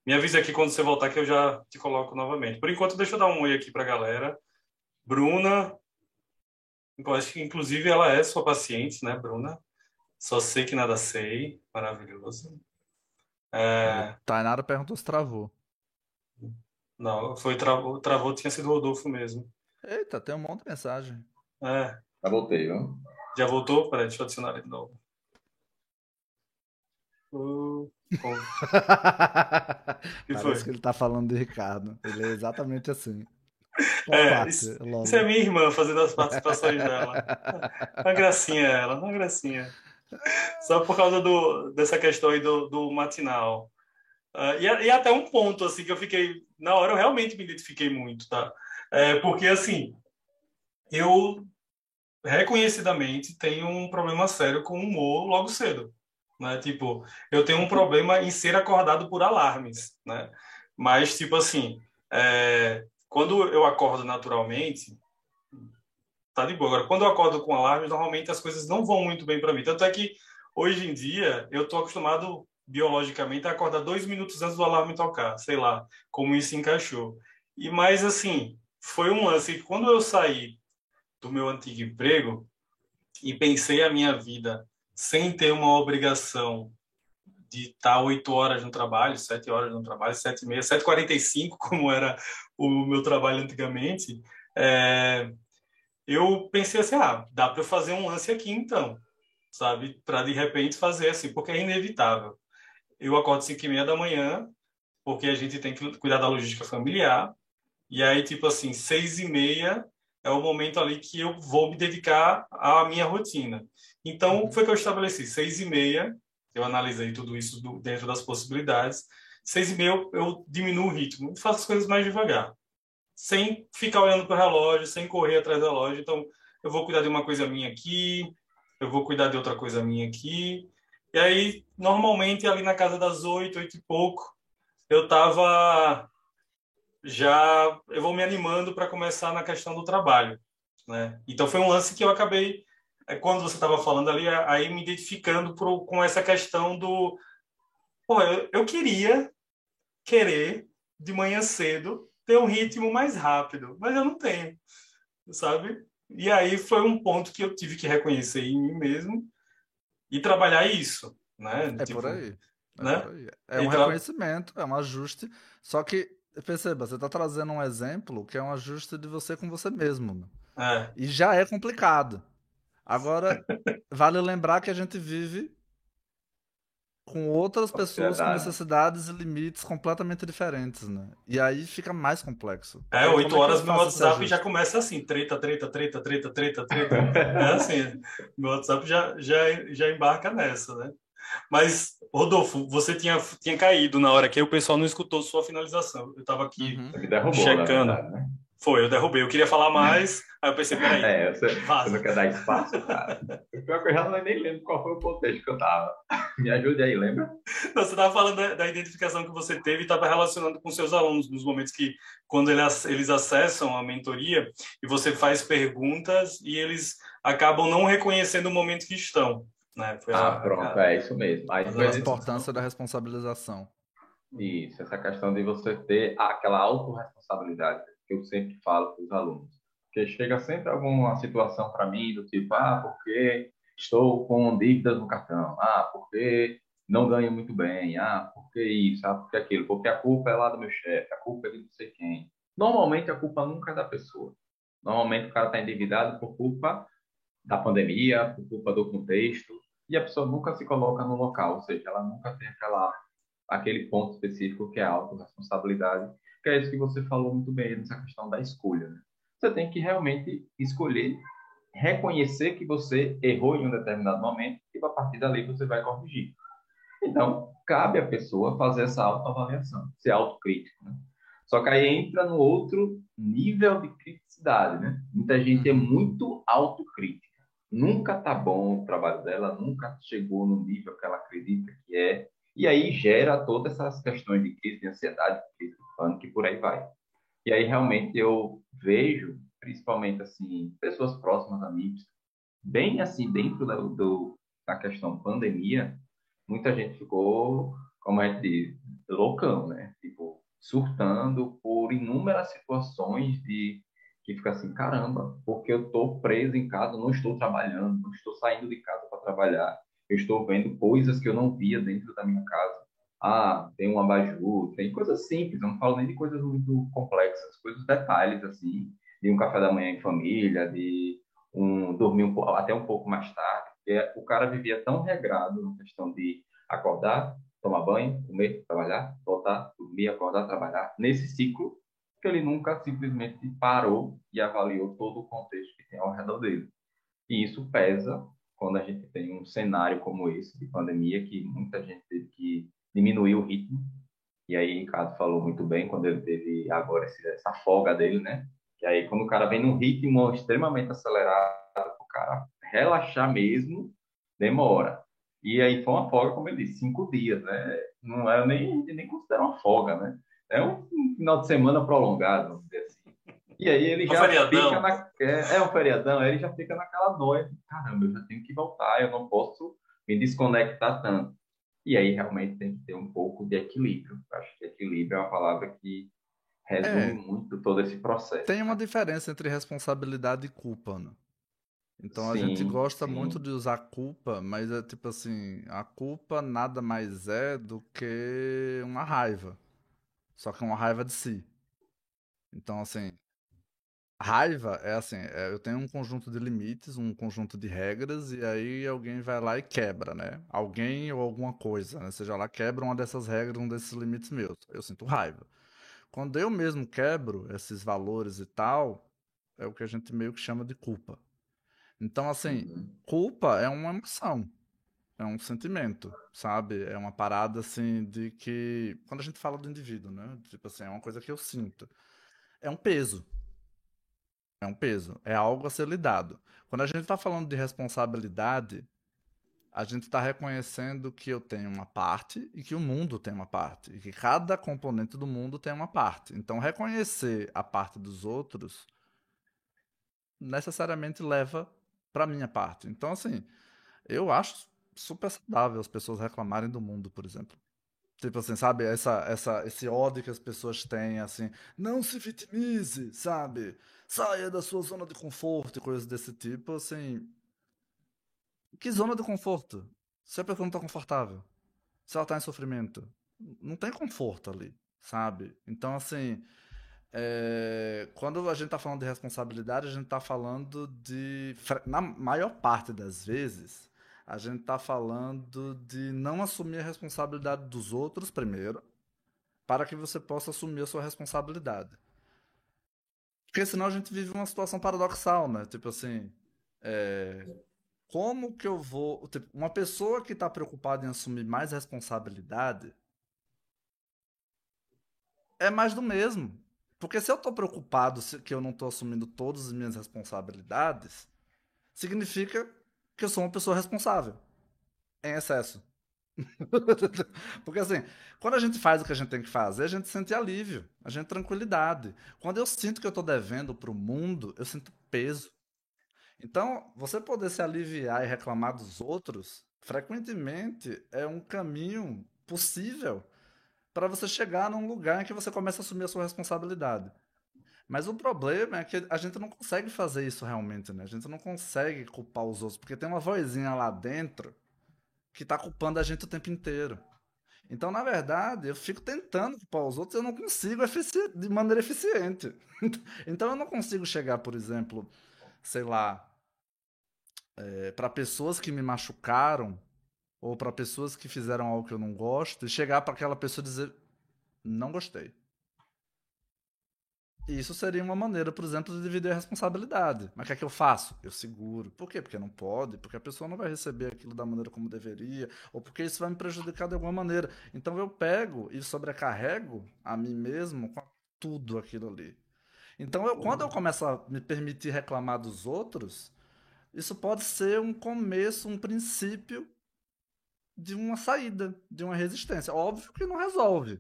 Me avisa aqui quando você voltar que eu já te coloco novamente. Por enquanto, deixa eu dar um oi aqui pra galera. Bruna. Eu acho que, inclusive, ela é sua paciente, né, Bruna? Só sei que nada sei. Maravilhoso. É... Tainara perguntou se travou. Não, foi travou, travou tinha sido o Rodolfo mesmo. Eita, tem um monte de mensagem. É. Já voltei, viu? Já voltou? Peraí, deixa eu adicionar ele de novo. Uh, Parece foi? que ele tá falando de Ricardo. Ele é exatamente assim. É, isso, isso, é minha irmã fazendo as participações dela. Uma gracinha ela, uma gracinha. Só por causa do, dessa questão aí do, do matinal. Uh, e, e, até um ponto, assim, que eu fiquei... Na hora eu realmente me identifiquei muito, tá? É, porque, assim, eu reconhecidamente tenho um problema sério com o humor logo cedo. Né? Tipo, eu tenho um problema em ser acordado por alarmes, né? Mas, tipo assim, é, quando eu acordo naturalmente, tá de boa. Agora, quando eu acordo com alarmes, normalmente as coisas não vão muito bem para mim. Tanto é que, hoje em dia, eu tô acostumado biologicamente acordar dois minutos antes do alarme tocar. Sei lá como isso encaixou. E mais, assim, foi um lance que quando eu saí do meu antigo emprego e pensei a minha vida sem ter uma obrigação de estar oito horas no trabalho, sete horas no trabalho, sete e meia, sete quarenta e cinco, como era o meu trabalho antigamente, é, eu pensei assim, ah, dá para eu fazer um lance aqui então, sabe, para de repente fazer assim, porque é inevitável. Eu acordo cinco e meia da manhã, porque a gente tem que cuidar da logística familiar, e aí tipo assim, seis e meia é o momento ali que eu vou me dedicar à minha rotina. Então, uhum. foi que eu estabeleci, seis e meia, eu analisei tudo isso do, dentro das possibilidades, seis e meia eu, eu diminuo o ritmo, faço as coisas mais devagar, sem ficar olhando para o relógio, sem correr atrás do relógio. Então, eu vou cuidar de uma coisa minha aqui, eu vou cuidar de outra coisa minha aqui. E aí, normalmente, ali na casa das oito, oito e pouco, eu estava já eu vou me animando para começar na questão do trabalho, né? Então foi um lance que eu acabei é, quando você estava falando ali, aí me identificando com essa questão do. Pô, eu, eu queria querer, de manhã cedo, ter um ritmo mais rápido, mas eu não tenho, sabe? E aí foi um ponto que eu tive que reconhecer em mim mesmo e trabalhar isso, né? É tipo, por aí. É, né? Por aí. é um então... reconhecimento, é um ajuste, só que perceba, você está trazendo um exemplo que é um ajuste de você com você mesmo. É. E já é complicado. Agora, vale lembrar que a gente vive com outras pessoas com necessidades e limites completamente diferentes, né? E aí fica mais complexo. É, oito é horas meu WhatsApp já começa assim, treta, treta, treta, treta, treta, treta. é assim, meu WhatsApp já, já, já embarca nessa, né? Mas, Rodolfo, você tinha, tinha caído na hora que o pessoal não escutou sua finalização. Eu estava aqui uhum. checando. Verdade, né? Foi, eu derrubei. Eu queria falar mais, aí eu pensei, peraí. É, você, você não quer dar espaço, cara. O pior que eu já nem lembro qual foi o contexto que eu tava. Me ajude aí, lembra? Não, você estava falando da, da, identificação que você teve e estava relacionando com seus alunos, nos momentos que, quando eles, eles acessam a mentoria e você faz perguntas e eles acabam não reconhecendo o momento que estão. Né? Foi ah, a, pronto, é isso mesmo. Aí a importância da responsabilização. Isso, essa questão de você ter aquela autorresponsabilidade que eu sempre falo para os alunos. Porque chega sempre alguma situação para mim do tipo, ah, porque estou com dívidas no cartão, ah, porque não ganho muito bem, ah, porque isso, ah, porque aquilo, porque a culpa é lá do meu chefe, a culpa é de não sei quem. Normalmente a culpa nunca é da pessoa. Normalmente o cara está endividado por culpa da pandemia, por culpa do contexto, e a pessoa nunca se coloca no local, ou seja, ela nunca tem aquela, aquele ponto específico que é a autorresponsabilidade que é isso que você falou muito bem nessa questão da escolha. Né? Você tem que realmente escolher, reconhecer que você errou em um determinado momento e a partir dali você vai corrigir. Então, cabe à pessoa fazer essa autoavaliação, ser autocrítico. Né? Só que aí entra no outro nível de criticidade, né? Muita gente é muito autocrítica. Nunca tá bom o trabalho dela, nunca chegou no nível que ela acredita que é. E aí gera todas essas questões de crise de ansiedade, crise pânico e por aí vai. E aí realmente eu vejo, principalmente assim, pessoas próximas a mim, bem assim, dentro da, do, da questão pandemia, muita gente ficou, como gente diz, loucão, né? Tipo, surtando por inúmeras situações de que fica assim, caramba, porque eu estou preso em casa, não estou trabalhando, não estou saindo de casa para trabalhar, eu estou vendo coisas que eu não via dentro da minha casa ah, tem um abajur, tem coisas simples, eu não falo nem de coisas muito complexas, coisas detalhes, assim, de um café da manhã em família, de um dormir um, até um pouco mais tarde, porque o cara vivia tão regrado na questão de acordar, tomar banho, comer, trabalhar, voltar, dormir, acordar, trabalhar, nesse ciclo, porque ele nunca simplesmente parou e avaliou todo o contexto que tem ao redor dele. E isso pesa quando a gente tem um cenário como esse de pandemia, que muita gente teve que diminuir o ritmo. E aí, Ricardo falou muito bem quando ele teve agora essa folga dele, né? Que aí, quando o cara vem num ritmo extremamente acelerado, o cara relaxar mesmo, demora. E aí foi uma folga, como ele disse, cinco dias, né? Não é nem, nem considero uma folga, né? É um final de semana prolongado. E aí ele um já feriadão. fica na, é, é, um feriadão, aí ele já fica naquela noite, caramba, eu já tenho que voltar, eu não posso me desconectar tanto. E aí realmente tem que ter um pouco de equilíbrio. Acho que equilíbrio é uma palavra que resume é, muito todo esse processo. Tem uma diferença entre responsabilidade e culpa, né? Então sim, a gente gosta sim. muito de usar culpa, mas é tipo assim, a culpa nada mais é do que uma raiva. Só que uma raiva de si. Então, assim, raiva é assim, é, eu tenho um conjunto de limites, um conjunto de regras, e aí alguém vai lá e quebra, né? Alguém ou alguma coisa, né? Seja lá, quebra uma dessas regras, um desses limites meus. Eu sinto raiva. Quando eu mesmo quebro esses valores e tal, é o que a gente meio que chama de culpa. Então, assim, uhum. culpa é uma emoção. É um sentimento, sabe? É uma parada assim de que. Quando a gente fala do indivíduo, né? Tipo assim, é uma coisa que eu sinto. É um peso. É um peso. É algo a ser lidado. Quando a gente está falando de responsabilidade, a gente está reconhecendo que eu tenho uma parte e que o mundo tem uma parte. E que cada componente do mundo tem uma parte. Então, reconhecer a parte dos outros necessariamente leva para minha parte. Então, assim, eu acho super saudável as pessoas reclamarem do mundo, por exemplo. Tipo assim, sabe? Essa, essa, esse ódio que as pessoas têm, assim, não se vitimize, sabe? Saia da sua zona de conforto e coisas desse tipo, assim. Que zona de conforto? Se a pessoa não tá confortável, se ela tá em sofrimento, não tem conforto ali, sabe? Então, assim, é, quando a gente está falando de responsabilidade, a gente está falando de. Na maior parte das vezes, a gente está falando de não assumir a responsabilidade dos outros primeiro, para que você possa assumir a sua responsabilidade. Porque senão a gente vive uma situação paradoxal, né? Tipo assim. É, como que eu vou. Tipo, uma pessoa que está preocupada em assumir mais responsabilidade é mais do mesmo. Porque se eu tô preocupado que eu não tô assumindo todas as minhas responsabilidades, significa que eu sou uma pessoa responsável. Em excesso. Porque assim, quando a gente faz o que a gente tem que fazer, a gente sente alívio, a gente tranquilidade. Quando eu sinto que eu estou devendo para o mundo, eu sinto peso. Então, você poder se aliviar e reclamar dos outros, frequentemente é um caminho possível para você chegar num lugar em que você começa a assumir a sua responsabilidade. Mas o problema é que a gente não consegue fazer isso realmente, né? A gente não consegue culpar os outros, porque tem uma vozinha lá dentro que tá culpando a gente o tempo inteiro. Então, na verdade, eu fico tentando culpar os outros eu não consigo de maneira eficiente. então, eu não consigo chegar, por exemplo, sei lá, é, para pessoas que me machucaram ou para pessoas que fizeram algo que eu não gosto e chegar para aquela pessoa dizer não gostei. Isso seria uma maneira, por exemplo, de dividir a responsabilidade. Mas o que é que eu faço? Eu seguro. Por quê? Porque não pode, porque a pessoa não vai receber aquilo da maneira como deveria, ou porque isso vai me prejudicar de alguma maneira. Então eu pego e sobrecarrego a mim mesmo com tudo aquilo ali. Então eu, quando eu começo a me permitir reclamar dos outros, isso pode ser um começo, um princípio de uma saída, de uma resistência. Óbvio que não resolve,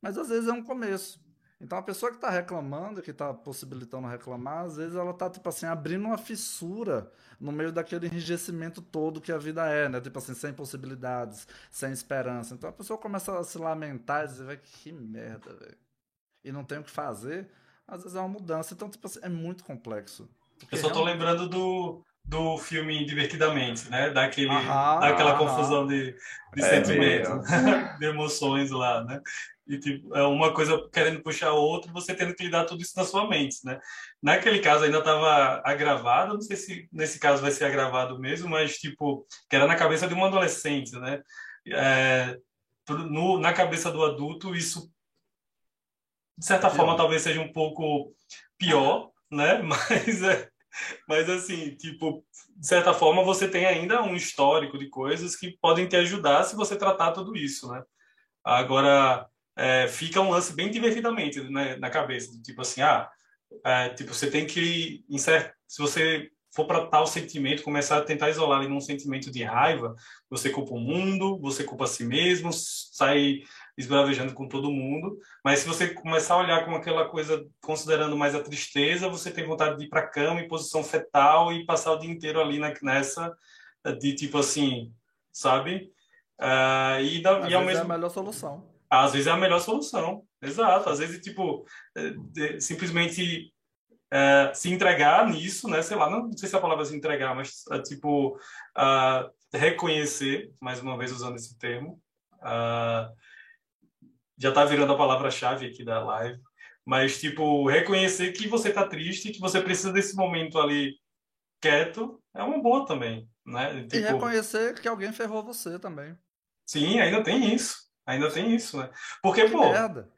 mas às vezes é um começo. Então a pessoa que está reclamando, que está possibilitando reclamar, às vezes ela está tipo assim abrindo uma fissura no meio daquele enrijecimento todo que a vida é, né? Tipo assim, sem possibilidades, sem esperança. Então a pessoa começa a se lamentar e dizer, que merda, velho. E não tem o que fazer. Às vezes é uma mudança. Então, tipo assim, é muito complexo. Eu só tô realmente... lembrando do, do filme Divertidamente, né? Daquele, aham, daquela aham. confusão de, de é sentimentos, de emoções lá, né? E tipo, é uma coisa querendo puxar a outra, você tendo que lidar tudo isso na sua mente, né? Naquele caso ainda estava agravado, não sei se nesse caso vai ser agravado mesmo, mas tipo, que era na cabeça de um adolescente, né? É, no, na cabeça do adulto, isso de certa é forma, talvez seja um pouco pior, né? Mas, é, mas assim, tipo, de certa forma, você tem ainda um histórico de coisas que podem te ajudar se você tratar tudo isso, né? Agora, é, fica um lance bem divertidamente né, na cabeça, tipo assim, ah, é, tipo, você tem que, se você for para tal sentimento, começar a tentar isolar ele num sentimento de raiva, você culpa o mundo, você culpa a si mesmo, sai esbravejando com todo mundo. Mas se você começar a olhar com aquela coisa, considerando mais a tristeza, você tem vontade de ir para a cama em posição fetal e passar o dia inteiro ali nessa, de tipo assim, sabe? Uh, e, da, e ao mesmo... é a melhor solução. Às vezes é a melhor solução, exato. Às vezes, tipo, é, simplesmente é, se entregar nisso, né? Sei lá, não, sei se a palavra é se entregar, mas é, tipo uh, reconhecer, mais uma vez usando esse termo, uh, já está virando a palavra-chave aqui da live, mas tipo reconhecer que você está triste, que você precisa desse momento ali quieto, é uma boa também, né? Tipo, e reconhecer que alguém ferrou você também. Sim, ainda tem isso, ainda tem isso, né? Porque que pô, merda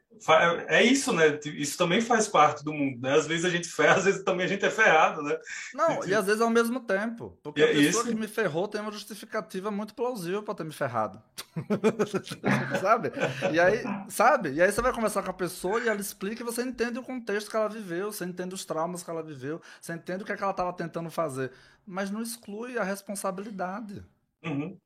é isso, né? Isso também faz parte do mundo, né? Às vezes a gente ferra, às vezes também a gente é ferrado, né? Não, e, e às vezes ao mesmo tempo. Porque a pessoa isso... que me ferrou tem uma justificativa muito plausível para ter me ferrado. sabe? E aí, sabe? E aí você vai conversar com a pessoa e ela explica e você entende o contexto que ela viveu, você entende os traumas que ela viveu, você entende o que, é que ela estava tentando fazer. Mas não exclui a responsabilidade. Uhum.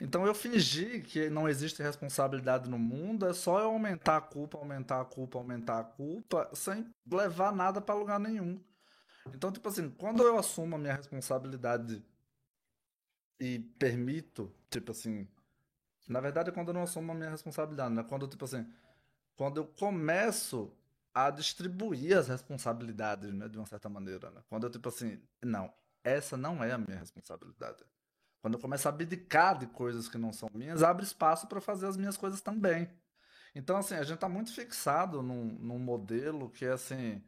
Então eu fingi que não existe responsabilidade no mundo, é só eu aumentar a culpa, aumentar a culpa, aumentar a culpa, sem levar nada para lugar nenhum. Então, tipo assim, quando eu assumo a minha responsabilidade e permito, tipo assim, na verdade é quando eu não assumo a minha responsabilidade, né? Quando, tipo assim, quando eu começo a distribuir as responsabilidades, né, de uma certa maneira, né? Quando eu, tipo assim, não, essa não é a minha responsabilidade. Quando eu começo a abdicar de coisas que não são minhas, abre espaço para fazer as minhas coisas também. Então, assim, a gente está muito fixado num, num modelo que é assim,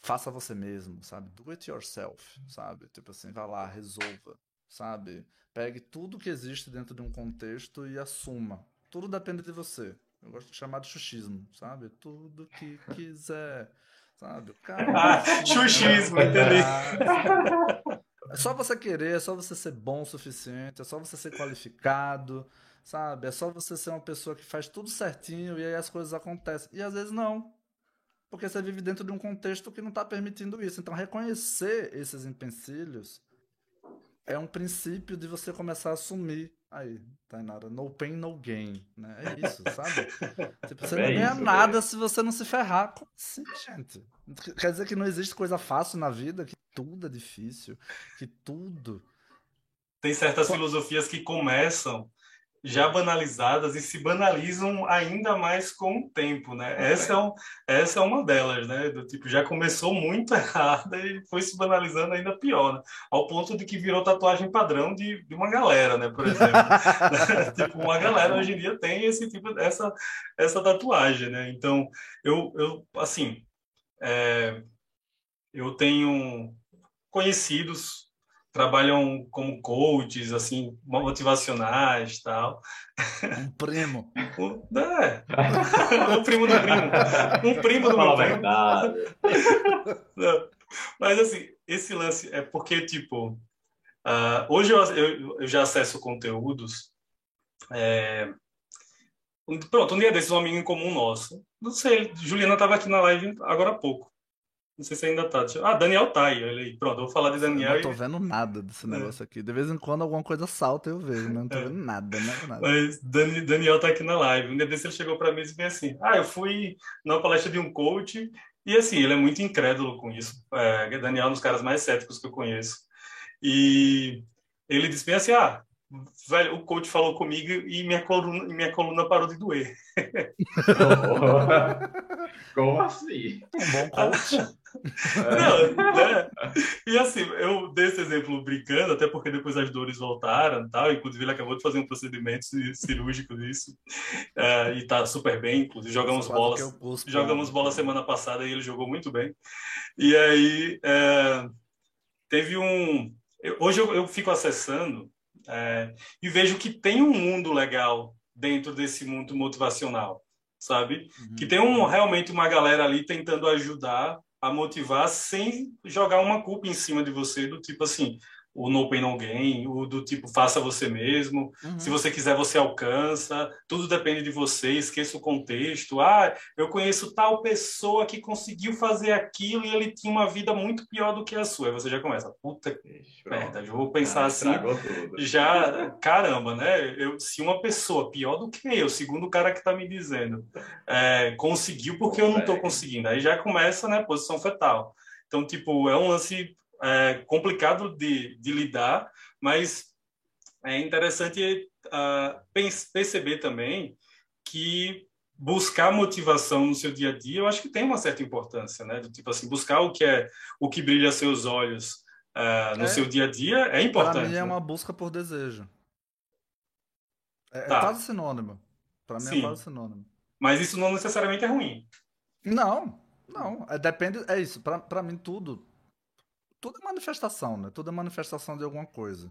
faça você mesmo, sabe? Do it yourself, sabe? Tipo assim, vá lá, resolva, sabe? Pegue tudo que existe dentro de um contexto e assuma. Tudo depende de você. Eu gosto de chamar de xuxismo, sabe? Tudo que quiser, sabe? Cara, ah, xuxismo, entendi. É só você querer, é só você ser bom o suficiente, é só você ser qualificado, sabe? É só você ser uma pessoa que faz tudo certinho e aí as coisas acontecem. E às vezes não. Porque você vive dentro de um contexto que não está permitindo isso. Então, reconhecer esses empecilhos é um princípio de você começar a assumir. Aí, Tainara, no pain, no gain. Né? É isso, sabe? tipo, você é não ganha isso, nada é. se você não se ferrar. Como assim, gente? Quer dizer que não existe coisa fácil na vida, que tudo é difícil, que tudo. Tem certas filosofias que começam já banalizadas e se banalizam ainda mais com o tempo, né? Essa é, um, essa é uma delas, né? Do tipo, já começou muito errada e foi se banalizando ainda pior, né? Ao ponto de que virou tatuagem padrão de, de uma galera, né? Por exemplo. tipo, uma galera hoje em dia tem esse tipo, essa, essa tatuagem, né? Então, eu, eu assim, é, eu tenho conhecidos trabalham como coaches, assim, motivacionais tal. Um primo. é. um primo do primo. Um primo do meu primo. Não. Mas, assim, esse lance é porque, tipo, uh, hoje eu, eu, eu, já acesso conteúdos. É... Pronto, um dia desses, um amigo em comum nosso. Não sei, Juliana estava aqui na live agora há pouco. Não sei se ainda tá. Ah, Daniel tá aí, olha aí. Pronto, eu vou falar de Daniel. Eu não tô vendo nada desse é. negócio é. aqui. De vez em quando alguma coisa salta eu vejo, mas não tô é. vendo nada, nada, nada. Mas Dani, Daniel tá aqui na live. Um dia desse ele chegou para mim e disse assim: Ah, eu fui na palestra de um coach. E assim, ele é muito incrédulo com isso. É, Daniel é um dos caras mais céticos que eu conheço. E ele disse bem assim: Ah, velho, o coach falou comigo e minha coluna, minha coluna parou de doer. Como assim? Um bom coach. Não, né? E assim, eu dei esse exemplo brincando, até porque depois as dores voltaram tal. Inclusive, ele acabou de fazer um procedimento cirúrgico nisso. Uh, e tá super bem. Inclusive, jogamos bola. Jogamos bola semana passada e ele jogou muito bem. E aí, uh, teve um. Hoje eu, eu fico acessando uh, e vejo que tem um mundo legal dentro desse mundo motivacional sabe? Uhum. Que tem um, realmente uma galera ali tentando ajudar a motivar sem jogar uma culpa em cima de você, do tipo assim, o No Pain No Gain, o do tipo faça você mesmo, uhum. se você quiser você alcança, tudo depende de você, esqueça o contexto. Ah, eu conheço tal pessoa que conseguiu fazer aquilo e ele tinha uma vida muito pior do que a sua. Aí você já começa, puta que merda, eu vou pensar ah, assim, já, caramba, né? Eu, se uma pessoa pior do que eu, segundo o cara que tá me dizendo, é, conseguiu porque eu não tô conseguindo, aí já começa, né, posição fetal. Então, tipo, é um lance é, complicado de, de lidar, mas é interessante uh, perceber também que buscar motivação no seu dia a dia, eu acho que tem uma certa importância, né? Tipo assim, buscar o que é o que brilha seus olhos uh, no é, seu dia a dia é importante. Para mim é né? uma busca por desejo. É, é tá. é quase sinônimo. Para mim é Sim. é quase sinônimo. Mas isso não necessariamente é ruim. Não, não. É, depende. É isso. Para mim tudo tudo é manifestação, né? Tudo é manifestação de alguma coisa.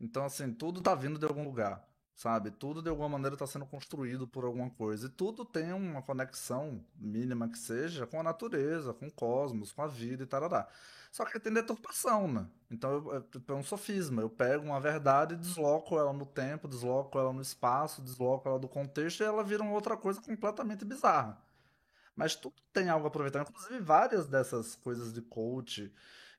Então, assim, tudo tá vindo de algum lugar, sabe? Tudo de alguma maneira está sendo construído por alguma coisa. E tudo tem uma conexão mínima que seja com a natureza, com o cosmos, com a vida e tal. Só que tem deturpação, né? Então é um sofisma. Eu pego uma verdade desloco ela no tempo, desloco ela no espaço, desloco ela do contexto e ela vira uma outra coisa completamente bizarra. Mas tudo tem algo a aproveitar. Inclusive, várias dessas coisas de coach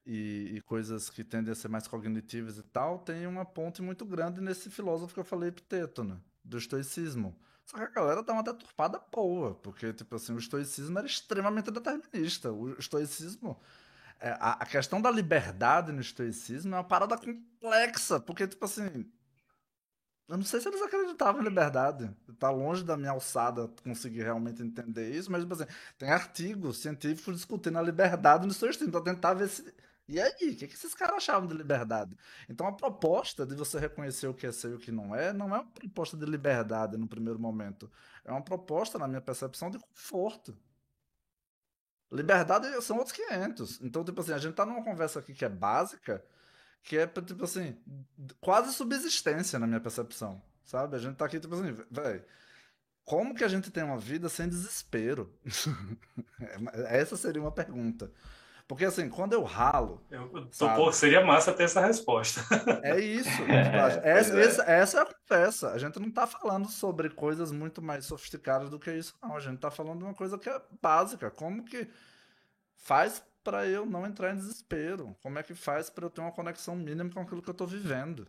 e, e, coisas que tendem a ser mais cognitivas e tal, tem uma ponte muito grande nesse filósofo que eu falei, Epiteto, né? Do estoicismo. Só que a galera dá uma deturpada boa, porque, tipo assim, o estoicismo era extremamente determinista. O estoicismo. É, a, a questão da liberdade no estoicismo é uma parada complexa, porque, tipo assim. Eu não sei se eles acreditavam em liberdade. Tá longe da minha alçada conseguir realmente entender isso, mas, tipo assim, tem artigos científicos discutindo a liberdade no estoicismo, pra tentar ver se e aí, o que, que esses caras achavam de liberdade? Então, a proposta de você reconhecer o que é ser e o que não é, não é uma proposta de liberdade no primeiro momento. É uma proposta, na minha percepção, de conforto. Liberdade são outros 500. Então, tipo assim, a gente tá numa conversa aqui que é básica, que é, tipo assim, quase subsistência, na minha percepção. Sabe? A gente tá aqui, tipo assim, velho. Como que a gente tem uma vida sem desespero? Essa seria uma pergunta. Porque assim, quando eu ralo. Eu, tô, seria massa ter essa resposta. É isso. É, essa, é. Essa, essa, é a conversa. A gente não está falando sobre coisas muito mais sofisticadas do que isso, não. A gente está falando de uma coisa que é básica. Como que faz para eu não entrar em desespero? Como é que faz para eu ter uma conexão mínima com aquilo que eu estou vivendo?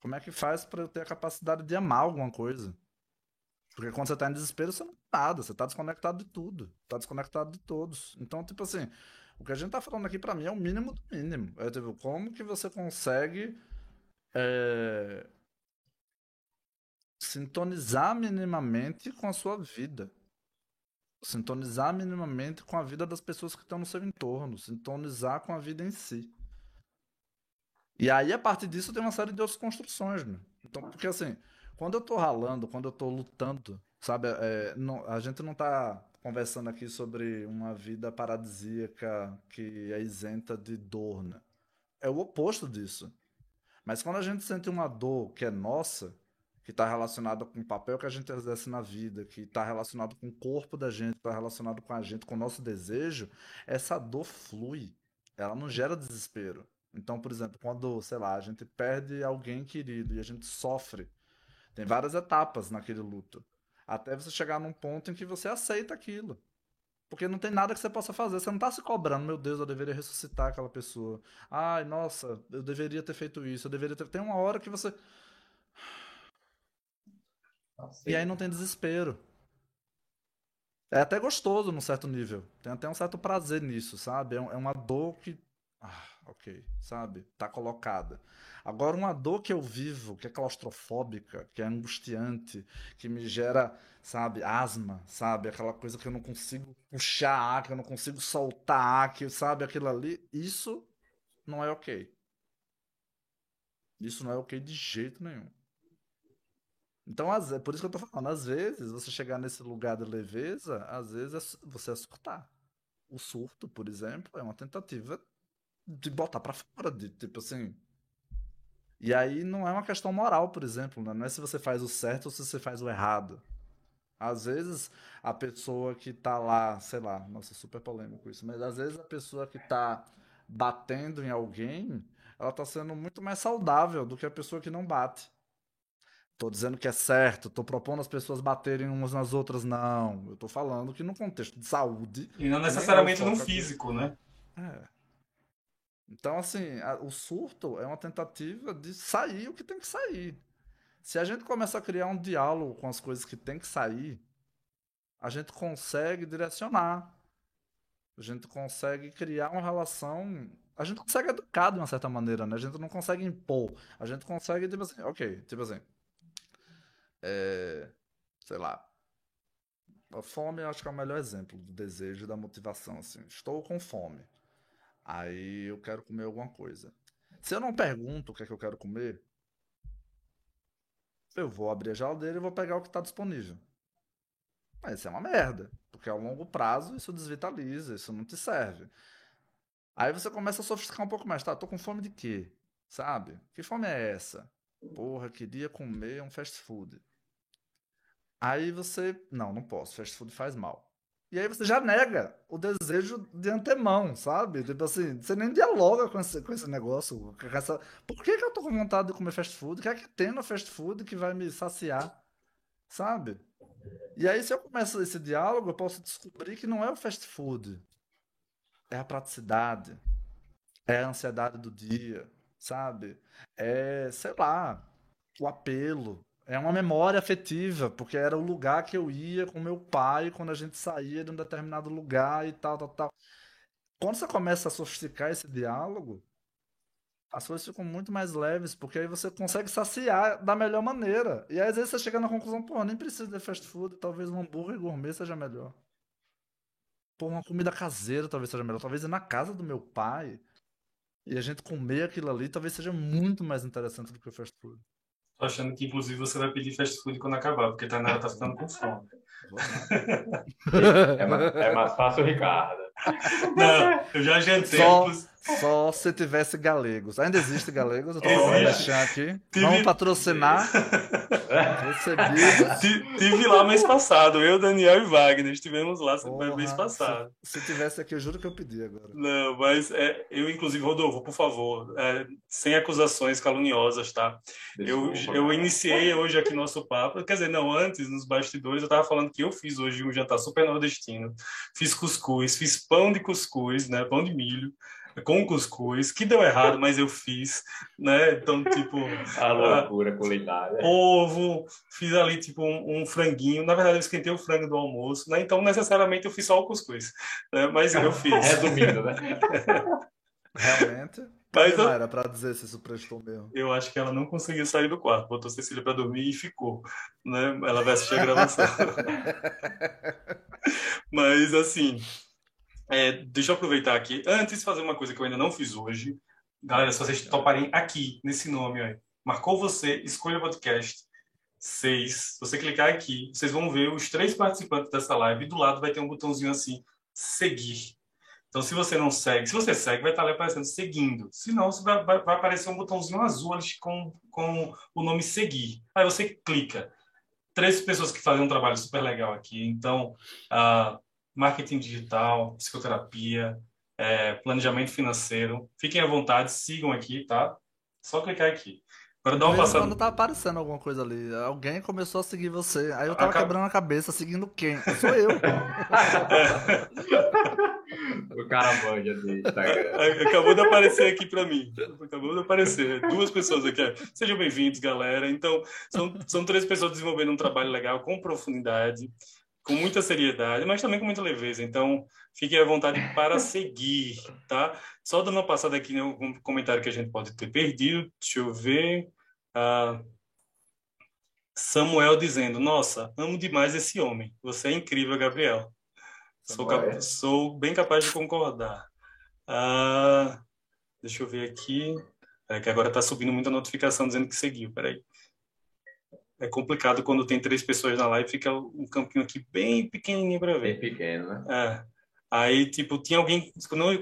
Como é que faz para eu ter a capacidade de amar alguma coisa? Porque quando você está em desespero, você não tem nada, você está desconectado de tudo, está desconectado de todos. Então, tipo assim, o que a gente tá falando aqui para mim é o mínimo do mínimo. É tipo, como que você consegue é, sintonizar minimamente com a sua vida. Sintonizar minimamente com a vida das pessoas que estão no seu entorno. Sintonizar com a vida em si. E aí, a partir disso, tem uma série de outras construções, né? Então, porque assim, quando eu tô ralando, quando eu tô lutando, sabe? É, não, a gente não tá conversando aqui sobre uma vida paradisíaca que é isenta de dor, né? É o oposto disso. Mas quando a gente sente uma dor que é nossa, que está relacionada com o papel que a gente exerce na vida, que está relacionado com o corpo da gente, está relacionado com a gente, com o nosso desejo, essa dor flui. Ela não gera desespero. Então, por exemplo, quando, sei lá, a gente perde alguém querido e a gente sofre, tem várias etapas naquele luto. Até você chegar num ponto em que você aceita aquilo. Porque não tem nada que você possa fazer. Você não está se cobrando, meu Deus, eu deveria ressuscitar aquela pessoa. Ai, nossa, eu deveria ter feito isso, eu deveria ter. Tem uma hora que você. E aí não tem desespero. É até gostoso num certo nível. Tem até um certo prazer nisso, sabe? É, é uma dor que. Ah, ok, sabe? Tá colocada. Agora, uma dor que eu vivo, que é claustrofóbica, que é angustiante, que me gera, sabe, asma, sabe? Aquela coisa que eu não consigo puxar ar, que eu não consigo soltar ar, que, sabe, aquilo ali, isso não é ok. Isso não é ok de jeito nenhum. Então, é por isso que eu tô falando, às vezes, você chegar nesse lugar de leveza, às vezes é, você é surtar. O surto, por exemplo, é uma tentativa de botar para fora, de tipo assim, e aí não é uma questão moral, por exemplo, né? não é se você faz o certo ou se você faz o errado. Às vezes a pessoa que tá lá, sei lá, nossa, super polêmico isso, mas às vezes a pessoa que tá batendo em alguém, ela tá sendo muito mais saudável do que a pessoa que não bate. Tô dizendo que é certo, tô propondo as pessoas baterem umas nas outras, não. Eu tô falando que no contexto de saúde. E não necessariamente no físico, né? É. Então, assim, a, o surto é uma tentativa de sair o que tem que sair. Se a gente começa a criar um diálogo com as coisas que tem que sair, a gente consegue direcionar. A gente consegue criar uma relação. A gente consegue educar de uma certa maneira, né? A gente não consegue impor. A gente consegue, tipo assim, ok, tipo assim. É, sei lá. A fome acho que é o melhor exemplo do desejo e da motivação. Assim. Estou com fome. Aí eu quero comer alguma coisa. Se eu não pergunto o que é que eu quero comer, eu vou abrir a geladeira e vou pegar o que está disponível. Mas isso é uma merda, porque a longo prazo isso desvitaliza, isso não te serve. Aí você começa a sofisticar um pouco mais, tá? Tô com fome de quê? Sabe? Que fome é essa? Porra, queria comer um fast food. Aí você, não, não posso, fast food faz mal. E aí você já nega o desejo de antemão, sabe? Tipo assim, você nem dialoga com esse, com esse negócio. Com essa... Por que, que eu tô com vontade de comer fast food? O que é que tem no fast food que vai me saciar? Sabe? E aí, se eu começo esse diálogo, eu posso descobrir que não é o fast food. É a praticidade. É a ansiedade do dia, sabe? É, sei lá, o apelo. É uma memória afetiva, porque era o lugar que eu ia com meu pai quando a gente saía de um determinado lugar e tal, tal, tal. Quando você começa a sofisticar esse diálogo, as coisas ficam muito mais leves, porque aí você consegue saciar da melhor maneira. E aí, às vezes você chega na conclusão, pô, nem precisa de fast food, talvez um hambúrguer gourmet seja melhor. Pô, uma comida caseira talvez seja melhor. Talvez ir na casa do meu pai e a gente comer aquilo ali talvez seja muito mais interessante do que o fast food. Tô achando que, inclusive, você vai pedir fast food quando acabar, porque Tainara tá ficando com fome. é, mais, é mais fácil, Ricardo. Não, eu já jantei. Só, só se tivesse galegos. Ainda existe galegos? Eu tô falando aqui. Tive... Vamos patrocinar. Recebido. Tive lá mês passado. Eu, Daniel e Wagner. Estivemos lá Porra, mês passado. Se, se, tivesse aqui, eu juro que eu pedi agora. Não, mas é, eu, inclusive, Rodolfo, por favor, é, sem acusações caluniosas, tá? eu, eu iniciei hoje aqui nosso papo. Quer dizer, não, antes, nos bastidores, eu tava falando que eu fiz hoje um jantar super nordestino. Fiz cuscuz, fiz pão de cuscuz, né? Pão de milho com cuscuz, que deu errado, mas eu fiz, né? Então, tipo. A loucura culinária. Ovo, fiz ali, tipo, um, um, franguinho. Na verdade, eu esquentei o frango do almoço, né? Então, necessariamente, eu fiz só o cuscuz. Né? Mas eu fiz. Resumindo, né? Realmente. Mas não era para dizer se isso prestou mesmo. Eu acho que ela não conseguiu sair do quarto. Botou Cecília para dormir e ficou. Né? Ela vai assistir a gravação. Mas, assim, é, deixa eu aproveitar aqui. Antes fazer uma coisa que eu ainda não fiz hoje, galera, se vocês toparem aqui, nesse nome, marcou você, escolha podcast 6. Se você clicar aqui, vocês vão ver os três participantes dessa live e do lado vai ter um botãozinho assim, seguir. Então, se você não segue, se você segue, vai estar ali aparecendo seguindo. Se não, vai, vai, aparecer um botãozinho azul com, com o nome seguir. Aí você clica. Três pessoas que fazem um trabalho super legal aqui. Então, uh, marketing digital, psicoterapia, é, planejamento financeiro. Fiquem à vontade, sigam aqui, tá? Só clicar aqui. Agora dá uma passada. Quando tá aparecendo alguma coisa ali, alguém começou a seguir você. Aí eu tava Acab... quebrando a cabeça, seguindo quem? Sou eu. o cara manja do Instagram. Acabou de aparecer aqui para mim. Acabou de aparecer. Duas pessoas aqui. Sejam bem-vindos, galera. Então, são, são três pessoas desenvolvendo um trabalho legal com profundidade com muita seriedade, mas também com muita leveza. Então, fiquem à vontade para seguir, tá? Só dando uma passada aqui em algum comentário que a gente pode ter perdido. Deixa eu ver. Ah, Samuel dizendo: Nossa, amo demais esse homem. Você é incrível, Gabriel. Sou, cap... Sou bem capaz de concordar. Ah, deixa eu ver aqui. É que agora está subindo muita notificação dizendo que seguiu. Peraí é complicado quando tem três pessoas na live, fica um campinho aqui bem pequenininho para ver. Bem pequeno, né? É. Aí, tipo, tinha alguém.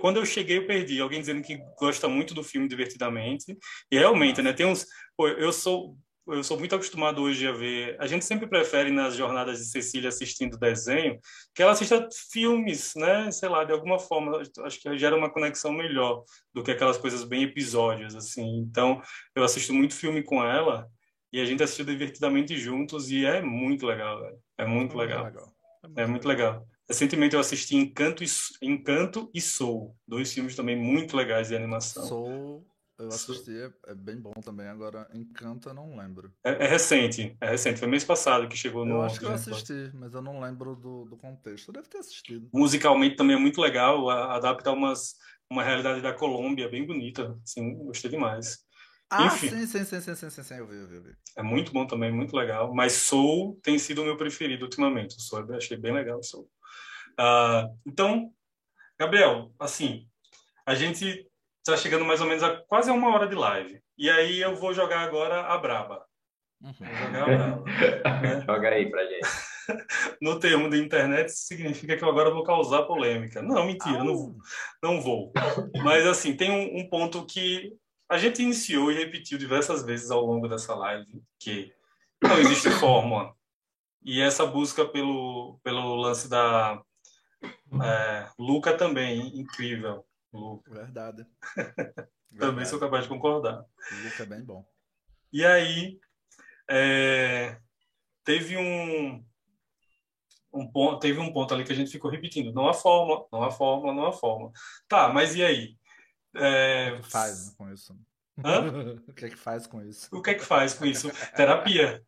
Quando eu cheguei, eu perdi. Alguém dizendo que gosta muito do filme Divertidamente. E realmente, né? Tem uns. Pô, eu sou. eu sou muito acostumado hoje a ver. A gente sempre prefere nas jornadas de Cecília assistindo desenho que ela assista filmes, né? Sei lá, de alguma forma, acho que gera uma conexão melhor do que aquelas coisas bem episódias, assim. Então, eu assisto muito filme com ela e a gente assistiu divertidamente juntos e é muito legal, velho. É muito, é legal. legal. É muito, é muito legal. legal. Recentemente eu assisti Encanto e, Encanto e Soul, dois filmes também muito legais de animação. Soul eu assisti, é, é, bem bom também. Agora, Encanto eu não lembro. É, é, recente, é recente. Foi mês passado que chegou no. Eu acho que eu assisti, mas eu não lembro do, do contexto. Eu deve ter assistido. Musicalmente também é muito legal. Adapta umas, uma realidade da Colômbia bem bonita. Sim, gostei demais. Ah, Enfim, sim, sim, sim, sim, sim, sim, sim, eu vi, eu vi, eu vi. É muito bom também, muito legal. Mas Soul tem sido o meu preferido ultimamente. O Soul eu achei bem legal. Soul. Uh, então, Gabriel, assim, a gente está chegando mais ou menos a quase uma hora de live. E aí eu vou jogar agora a Braba. Uhum. jogar a Braba. né? Joga aí pra gente. no termo de internet, significa que eu agora vou causar polêmica. Não, mentira, não, não vou. Mas, assim, tem um, um, ponto que a gente iniciou e repetiu diversas vezes ao longo dessa live, que não existe fórmula. E essa busca pelo, pelo lance da é, Luca também, incrível. Luca. Verdade. Também sou capaz de concordar. Luca é bem bom. E aí, é, teve um, um ponto, teve um ponto ali que a gente ficou repetindo, não há fórmula, não há fórmula, não há fórmula. Tá, mas e aí? É... O que faz com isso? Hã? o que é que faz com isso? O que é que faz com isso? Terapia.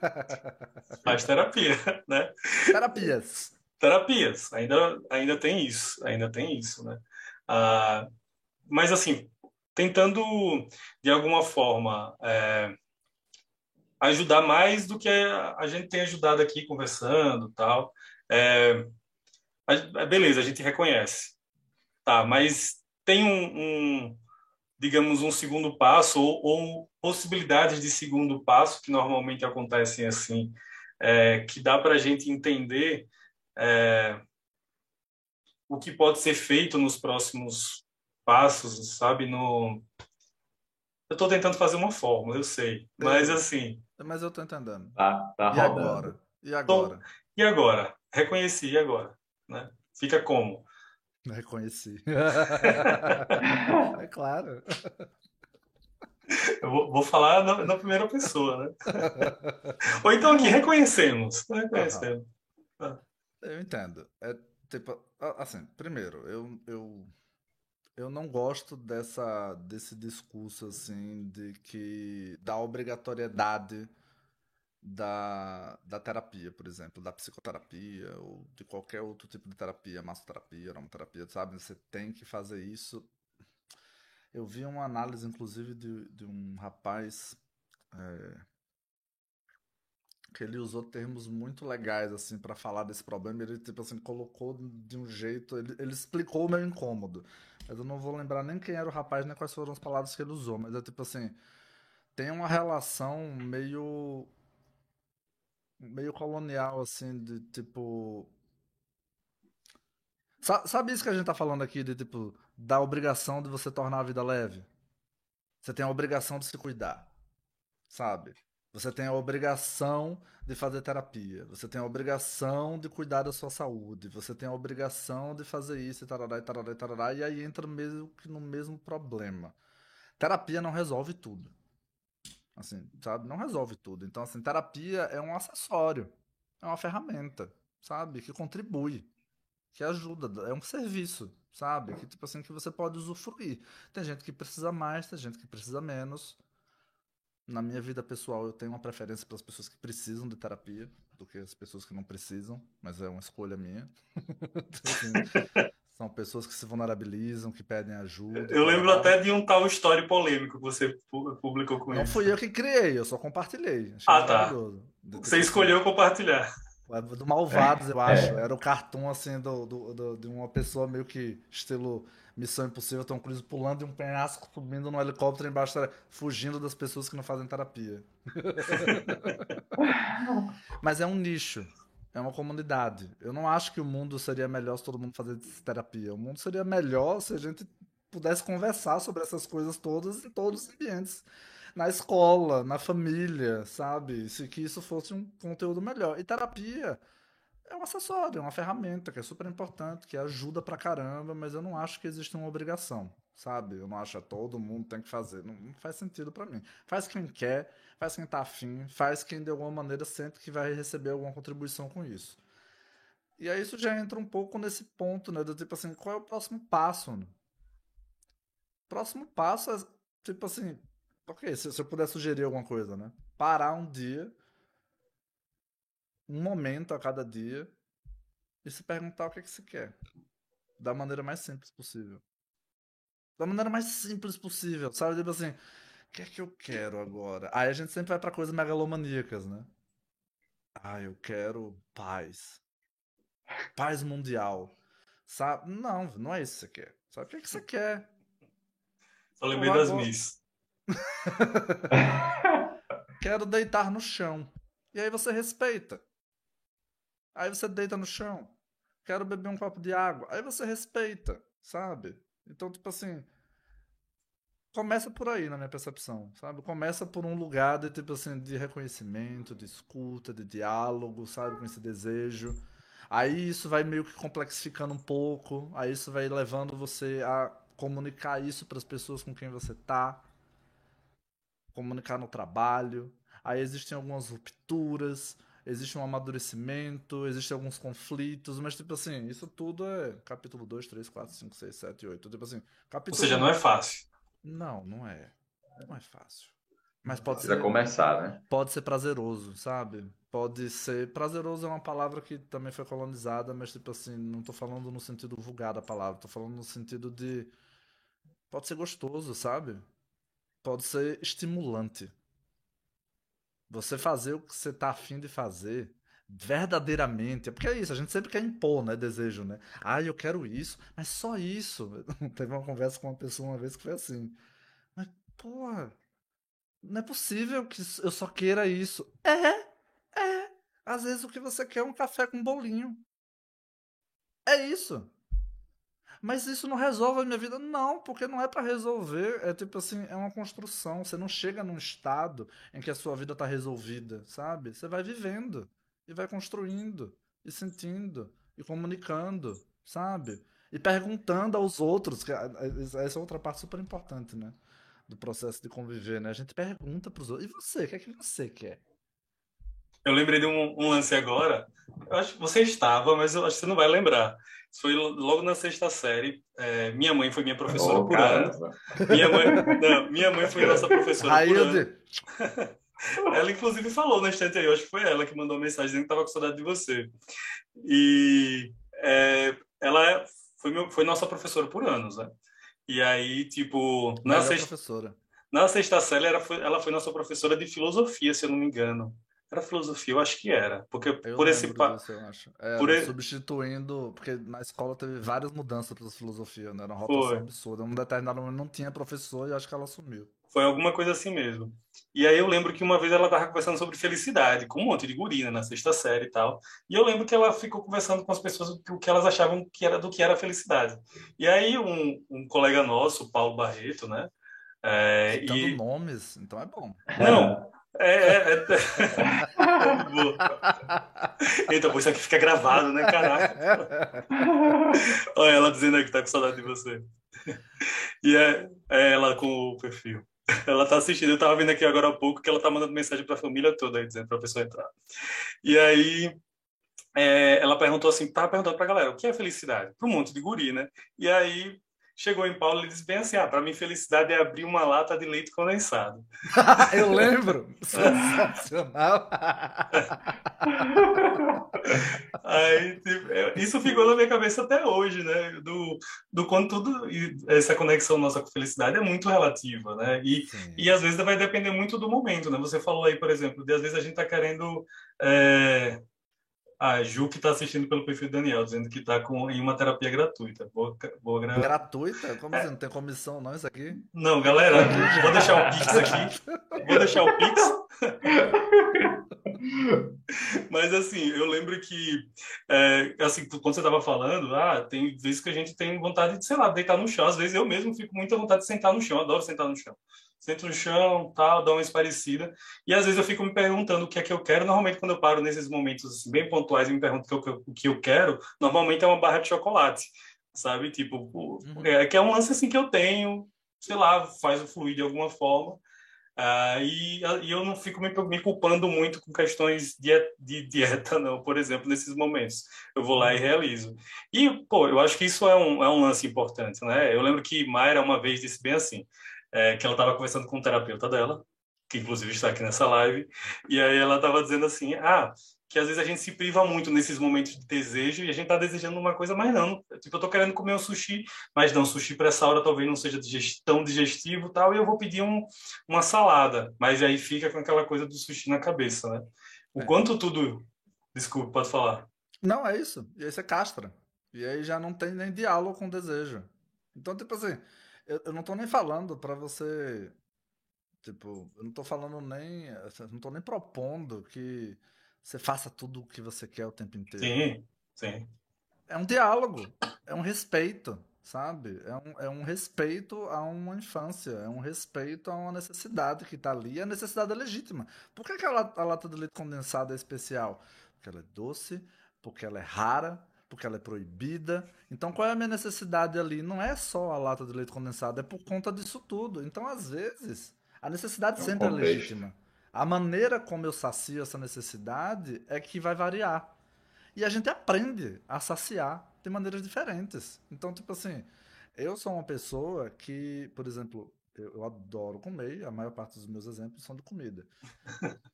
faz terapia, né? Terapias. Terapias. Ainda, ainda tem isso, ainda tem isso, né? Ah, mas, assim, tentando, de alguma forma, é, ajudar mais do que a gente tem ajudado aqui conversando tal. É, beleza, a gente reconhece. Tá, mas tem um, um digamos, um segundo passo ou, ou, possibilidades de segundo passo que normalmente acontecem assim, é, que dá para a gente entender é, o que pode ser feito nos próximos passos, sabe? No... Eu estou tentando fazer uma fórmula, eu sei, mas assim. Mas eu estou entendendo. Tá, tá e agora? E agora? Tô... E agora? Reconheci, e agora? Né? Fica como? Reconheci. é claro. Eu vou, vou falar na, na, primeira pessoa, né? Ou então aqui, reconhecemos. Reconhecemos. Uhum. Eu entendo. É, Tipo, assim, primeiro, eu, eu, eu não gosto dessa, desse discurso, assim, de que da obrigatoriedade da, da terapia, por exemplo, da psicoterapia ou de qualquer outro tipo de terapia, massoterapia, aromaterapia, sabe? Você tem que fazer isso. Eu vi uma análise, inclusive, de, de um rapaz é, que ele usou termos muito legais assim para falar desse problema. Ele tipo assim colocou de um jeito, ele, ele explicou o meu incômodo. Mas eu não vou lembrar nem quem era o rapaz nem quais foram as palavras que ele usou. Mas é tipo assim, tem uma relação meio meio colonial assim de tipo Sabe isso que a gente tá falando aqui de tipo da obrigação de você tornar a vida leve? Você tem a obrigação de se cuidar, sabe? Você tem a obrigação de fazer terapia. Você tem a obrigação de cuidar da sua saúde. Você tem a obrigação de fazer isso e tarará, e tarará, e tarará. E aí entra mesmo que no mesmo problema. Terapia não resolve tudo. Assim, sabe? Não resolve tudo. Então, assim, terapia é um acessório. É uma ferramenta, sabe? Que contribui. Que ajuda. É um serviço, sabe? Que, tipo assim, que você pode usufruir. Tem gente que precisa mais, tem gente que precisa menos na minha vida pessoal, eu tenho uma preferência pelas pessoas que precisam de terapia do que as pessoas que não precisam, mas é uma escolha minha. são pessoas que se vulnerabilizam, que pedem ajuda. Eu lembro até de um tal história polêmico que você publicou com ele. Não isso. fui eu que criei, eu só compartilhei. Achei ah, tá. Você escolheu compartilhar. É do Malvados, eu acho. Era o cartoon, assim, do, do, do, de uma pessoa meio que estilo Missão Impossível, Tom Cruise pulando de um penhasco, subindo no helicóptero embaixo, fugindo das pessoas que não fazem terapia. Mas é um nicho, é uma comunidade. Eu não acho que o mundo seria melhor se todo mundo fizesse terapia. O mundo seria melhor se a gente pudesse conversar sobre essas coisas todas em todos os ambientes. na escola, na família, sabe? Se que isso fosse um conteúdo melhor. E terapia é um acessório, é uma ferramenta que é super importante, que ajuda pra caramba, mas eu não acho que existe uma obrigação, sabe? Eu não acho que todo mundo tem que fazer. Não, não faz sentido para mim. Faz quem quer, faz quem tá afim, faz quem de alguma maneira sente que vai receber alguma contribuição com isso. E aí isso já entra um pouco nesse ponto, né? Do tipo assim, qual é o próximo passo? Né? Próximo passo é, tipo assim, ok, se, se eu puder sugerir alguma coisa, né? Parar um dia um momento a cada dia e se perguntar o que, é que você quer. Da maneira mais simples possível. Da maneira mais simples possível, sabe? Tipo assim, o que é que eu quero agora? Aí a gente sempre vai para coisas megalomaníacas, né? Ah, eu quero paz. Paz mundial. Sabe? Não, não é isso que você quer. Sabe o que, é que você quer? Só lembrei das Miss. quero deitar no chão. E aí você respeita. Aí você deita no chão. Quero beber um copo de água. Aí você respeita, sabe? Então, tipo assim. Começa por aí, na minha percepção, sabe? Começa por um lugar de, tipo assim, de reconhecimento, de escuta, de diálogo, sabe? Com esse desejo. Aí isso vai meio que complexificando um pouco. Aí isso vai levando você a comunicar isso para as pessoas com quem você tá. Comunicar no trabalho. Aí existem algumas rupturas existe um amadurecimento, existem alguns conflitos, mas tipo assim, isso tudo é capítulo 2, 3, 4, 5, 6, 7, 8. Tipo assim, capítulo Ou seja, não é fácil. Não, não é. Não é fácil. Mas pode Precisa ser. começar, né? Pode ser prazeroso, sabe? Pode ser. Prazeroso é uma palavra que também foi colonizada, mas, tipo assim, não tô falando no sentido vulgar da palavra, tô falando no sentido de. Pode ser gostoso, sabe? Pode ser estimulante. Você fazer o que você tá afim de fazer verdadeiramente. Porque é isso, a gente sempre quer impor, né? Desejo, né? Ah, eu quero isso, mas só isso. Teve uma conversa com uma pessoa uma vez que foi assim. Mas, pô, não é possível que eu só queira isso. É, é. Às vezes o que você quer é um café com bolinho. É isso. Mas isso não resolve a minha vida. Não, porque não é para resolver. É tipo assim, é uma construção. Você não chega num estado em que a sua vida tá resolvida, sabe? Você vai vivendo e vai construindo e sentindo e comunicando, sabe? E perguntando aos outros. Que essa é outra parte super importante, né? Do processo de conviver, né? A gente pergunta pros outros. E você? O que é que você quer? Eu lembrei de um, um, lance agora. Eu acho que você estava, mas eu acho que você não vai lembrar. Isso foi logo na sexta série. É, minha mãe foi minha professora oh, por anos. Minha mãe, não, minha mãe foi nossa professora Aí por anos. Ela, inclusive, falou na instante aí. Eu acho que foi ela que mandou a mensagem dizendo que estava com saudade de você. E é, ela foi, meu, foi nossa professora por anos, né? E aí, tipo, na sexta, professora. na sexta série, ela foi, ela foi nossa professora de filosofia, se eu não me engano. Era filosofia, eu acho que era. Porque eu por esse pa... disso, eu acho. Era, por substituindo, porque na escola teve várias mudanças para filosofia, né? Era uma rotação Foi. absurda. Um determinado momento não tinha professor e acho que ela assumiu. Foi alguma coisa assim mesmo. E aí eu lembro que uma vez ela estava conversando sobre felicidade, com um monte de gurina na sexta série e tal. E eu lembro que ela ficou conversando com as pessoas o que elas achavam que era do que era felicidade. E aí um, um colega nosso, Paulo Barreto, né? É, Citando e... nomes, então é bom. Não, é, é, é... Eita, pô, isso aqui fica gravado, né? Caraca. Olha ela dizendo aí que tá com saudade de você. E é, é ela com o perfil. Ela tá assistindo, eu tava vendo aqui agora há pouco que ela tá mandando mensagem pra família toda aí, dizendo pra pessoa entrar. E aí, é, ela perguntou assim, tava perguntando pra galera, o que é felicidade? Pra um monte de guri, né? E aí, chegou em Paulo e disse bem assim: ah, para mim, felicidade é abrir uma lata de leite condensado. Eu lembro! Sensacional! Aí, tipo, isso ficou na minha cabeça até hoje, né? Do, do quanto tudo, essa conexão nossa com felicidade é muito relativa, né? E, e às vezes vai depender muito do momento, né? Você falou aí, por exemplo, de às vezes a gente está querendo. É, a Ju que está assistindo pelo perfil do Daniel, dizendo que está em uma terapia gratuita. Vou, vou gra... Gratuita? Como é. assim? Não tem comissão não isso aqui? Não, galera, vou deixar o Pix aqui. Vou deixar o Pix. Mas assim, eu lembro que, é, assim, quando você estava falando, ah, tem vezes que a gente tem vontade de, sei lá, deitar no chão. Às vezes eu mesmo fico muita vontade de sentar no chão, adoro sentar no chão. Sento no chão, tal, dá uma esparecida. E às vezes eu fico me perguntando o que é que eu quero. Normalmente, quando eu paro nesses momentos assim, bem pontuais e me pergunto o que, eu, o que eu quero, normalmente é uma barra de chocolate, sabe? Tipo, uhum. é que é um lance assim que eu tenho, sei lá, faz o fluir de alguma forma. Uh, e, e, eu não fico me, me, culpando muito com questões de, de, dieta, não, por exemplo, nesses momentos. Eu vou lá e realizo. E, pô, eu acho que isso é um, é um lance importante, né? Eu lembro que Mayra uma vez disse bem assim, é, que ela estava conversando com o terapeuta dela, que inclusive está aqui nessa live, e aí ela estava dizendo assim, ah, que às vezes a gente se priva muito nesses momentos de desejo e a gente tá desejando uma coisa, mas não. Tipo, eu tô querendo comer um sushi, mas não, sushi para essa hora talvez não seja tão digestivo tal, e eu vou pedir um, uma salada. Mas aí fica com aquela coisa do sushi na cabeça, né? O é. quanto tudo... Desculpa, pode falar. Não, é isso. E aí você castra. E aí já não tem nem diálogo com o desejo. Então, tipo assim, eu, eu não tô nem falando para você... Tipo, eu não tô falando nem... Eu não tô nem propondo que você faça tudo o que você quer o tempo inteiro. Sim, sim. É um diálogo, é um respeito, sabe? É um, é um respeito a uma infância, é um respeito a uma necessidade que está ali, e a necessidade é legítima. Por que, que a, a lata de leite condensado é especial? Porque ela é doce, porque ela é rara, porque ela é proibida. Então, qual é a minha necessidade ali? Não é só a lata de leite condensado, é por conta disso tudo. Então, às vezes, a necessidade é um sempre é legítima. A maneira como eu sacio essa necessidade é que vai variar. E a gente aprende a saciar de maneiras diferentes. Então, tipo assim, eu sou uma pessoa que, por exemplo, eu, eu adoro comer, a maior parte dos meus exemplos são de comida.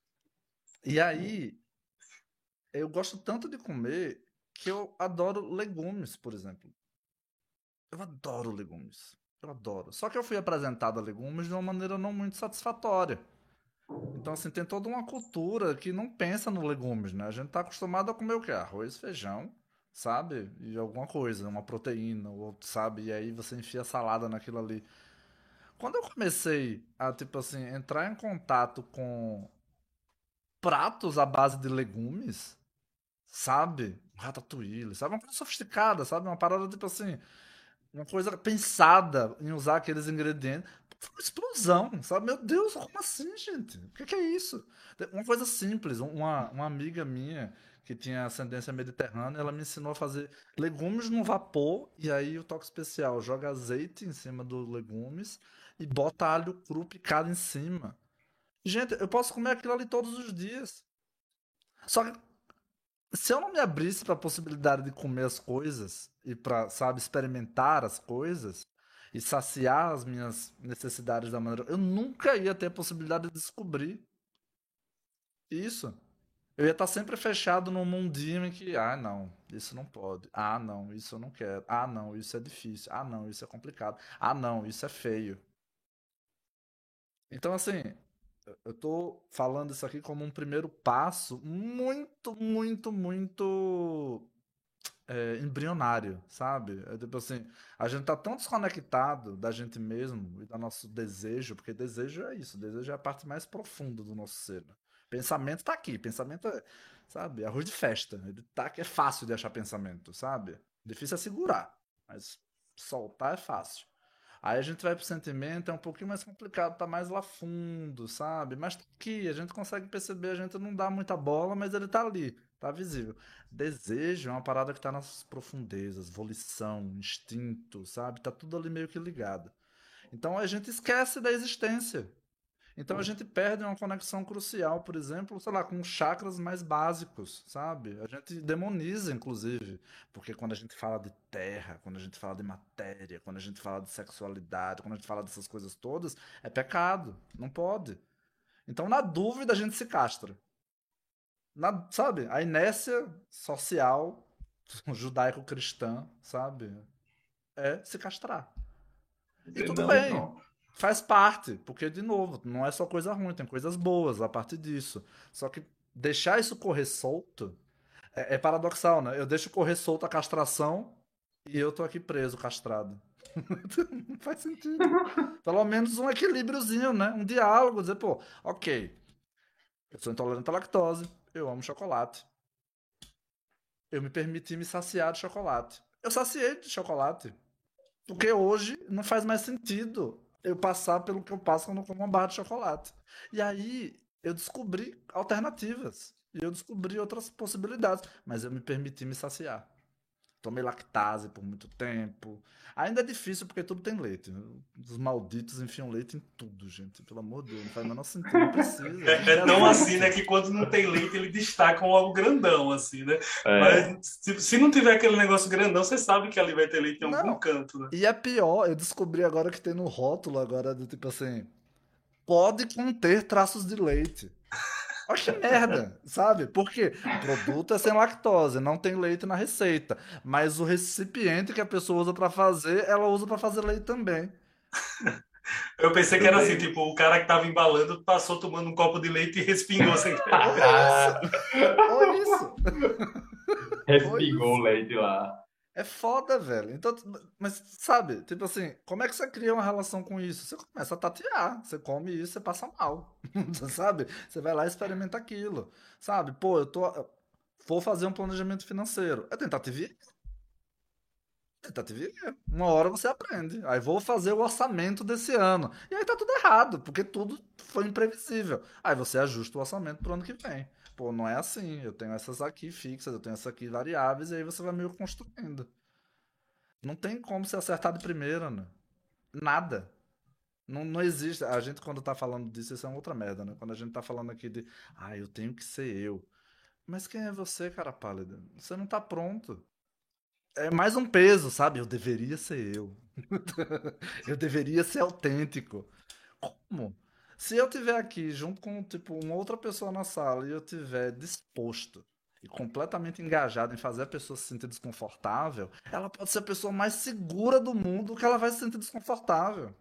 e aí, eu gosto tanto de comer que eu adoro legumes, por exemplo. Eu adoro legumes. Eu adoro. Só que eu fui apresentado a legumes de uma maneira não muito satisfatória. Então, assim, tem toda uma cultura que não pensa no legumes, né? A gente tá acostumado a comer o quê? Arroz, feijão, sabe? E alguma coisa, uma proteína, ou, sabe? E aí você enfia salada naquilo ali. Quando eu comecei a, tipo assim, entrar em contato com pratos à base de legumes, sabe? Ratatouille, sabe? Uma coisa sofisticada, sabe? Uma parada, tipo assim, uma coisa pensada em usar aqueles ingredientes. Foi uma explosão, sabe? Meu Deus, como assim, gente? O que, que é isso? Uma coisa simples, uma, uma amiga minha que tinha ascendência mediterrânea, ela me ensinou a fazer legumes no vapor, e aí o toque especial, joga azeite em cima dos legumes e bota alho cru picado em cima. Gente, eu posso comer aquilo ali todos os dias. Só que se eu não me abrisse para a possibilidade de comer as coisas e para, sabe, experimentar as coisas, e saciar as minhas necessidades da maneira. Eu nunca ia ter a possibilidade de descobrir isso. Eu ia estar sempre fechado num mundinho em que, ah, não, isso não pode. Ah, não, isso eu não quero. Ah, não, isso é difícil. Ah, não, isso é complicado. Ah, não, isso é feio. Então, assim, eu estou falando isso aqui como um primeiro passo muito, muito, muito é, embrionário, sabe? É tipo assim, a gente tá tão desconectado da gente mesmo e do nosso desejo, porque desejo é isso, desejo é a parte mais profunda do nosso ser. Né? Pensamento tá aqui, pensamento é, sabe, arroz de festa. Ele tá aqui, é fácil de achar pensamento, sabe? Difícil é segurar, mas soltar é fácil. Aí a gente vai pro sentimento, é um pouquinho mais complicado, tá mais lá fundo, sabe? Mas tá aqui, a gente consegue perceber, a gente não dá muita bola, mas ele tá ali. Tá visível. Desejo é uma parada que tá nas profundezas, volição, instinto, sabe? Tá tudo ali meio que ligado. Então a gente esquece da existência. Então a gente perde uma conexão crucial, por exemplo, sei lá, com chakras mais básicos, sabe? A gente demoniza, inclusive, porque quando a gente fala de terra, quando a gente fala de matéria, quando a gente fala de sexualidade, quando a gente fala dessas coisas todas, é pecado, não pode. Então, na dúvida, a gente se castra na, sabe, a inércia social judaico-cristã, sabe, é se castrar. E tudo não, bem, não. Faz parte, porque, de novo, não é só coisa ruim, tem coisas boas a partir disso. Só que deixar isso correr solto é, é paradoxal, né? Eu deixo correr solto a castração e eu tô aqui preso, castrado. não faz sentido. Pelo menos um equilíbriozinho, né? Um diálogo, dizer, pô, ok, Eu sou intolerante à lactose, eu amo chocolate. Eu me permiti me saciar de chocolate. Eu saciei de chocolate. Porque hoje não faz mais sentido eu passar pelo que eu passo quando eu como uma barra de chocolate. E aí eu descobri alternativas. E eu descobri outras possibilidades. Mas eu me permiti me saciar. Tomei lactase por muito tempo. Ainda é difícil porque tudo tem leite. Os malditos enfiam leite em tudo, gente. Pelo amor de Deus, não faz o menor sentido, não precisa. É, é tão assim, né, que quando não tem leite, ele destaca um algo grandão, assim, né? É. Mas se, se, não tiver aquele negócio grandão, você sabe que ali vai ter leite em não. algum canto, né? E é pior, eu descobri agora que tem no rótulo agora do tipo assim. Pode conter traços de leite. Olha que merda, sabe? Porque o produto é sem lactose, não tem leite na receita. Mas o recipiente que a pessoa usa para fazer, ela usa para fazer leite também. Eu pensei que era assim, tipo, o cara que tava embalando passou tomando um copo de leite e respingou sem Olha isso! Respingou o leite lá. É foda, velho. Então, mas sabe, tipo assim, como é que você cria uma relação com isso? Você começa a tatear, você come isso, você passa mal. sabe? Você vai lá e experimenta aquilo. Sabe? Pô, eu tô vou fazer um planejamento financeiro. É tentativa e tentativa e Uma hora você aprende. Aí vou fazer o orçamento desse ano. E aí tá tudo errado, porque tudo foi imprevisível. Aí você ajusta o orçamento pro ano que vem pô, não é assim. Eu tenho essas aqui fixas, eu tenho essas aqui variáveis, e aí você vai meio construindo. Não tem como ser acertado de primeira, né? Nada. Não, não existe. A gente, quando tá falando disso, isso é uma outra merda, né? Quando a gente tá falando aqui de, ah, eu tenho que ser eu. Mas quem é você, cara pálida? Você não tá pronto. É mais um peso, sabe? Eu deveria ser eu. eu deveria ser autêntico. Como? Se eu tiver aqui junto com tipo uma outra pessoa na sala e eu tiver disposto e completamente engajado em fazer a pessoa se sentir desconfortável, ela pode ser a pessoa mais segura do mundo que ela vai se sentir desconfortável.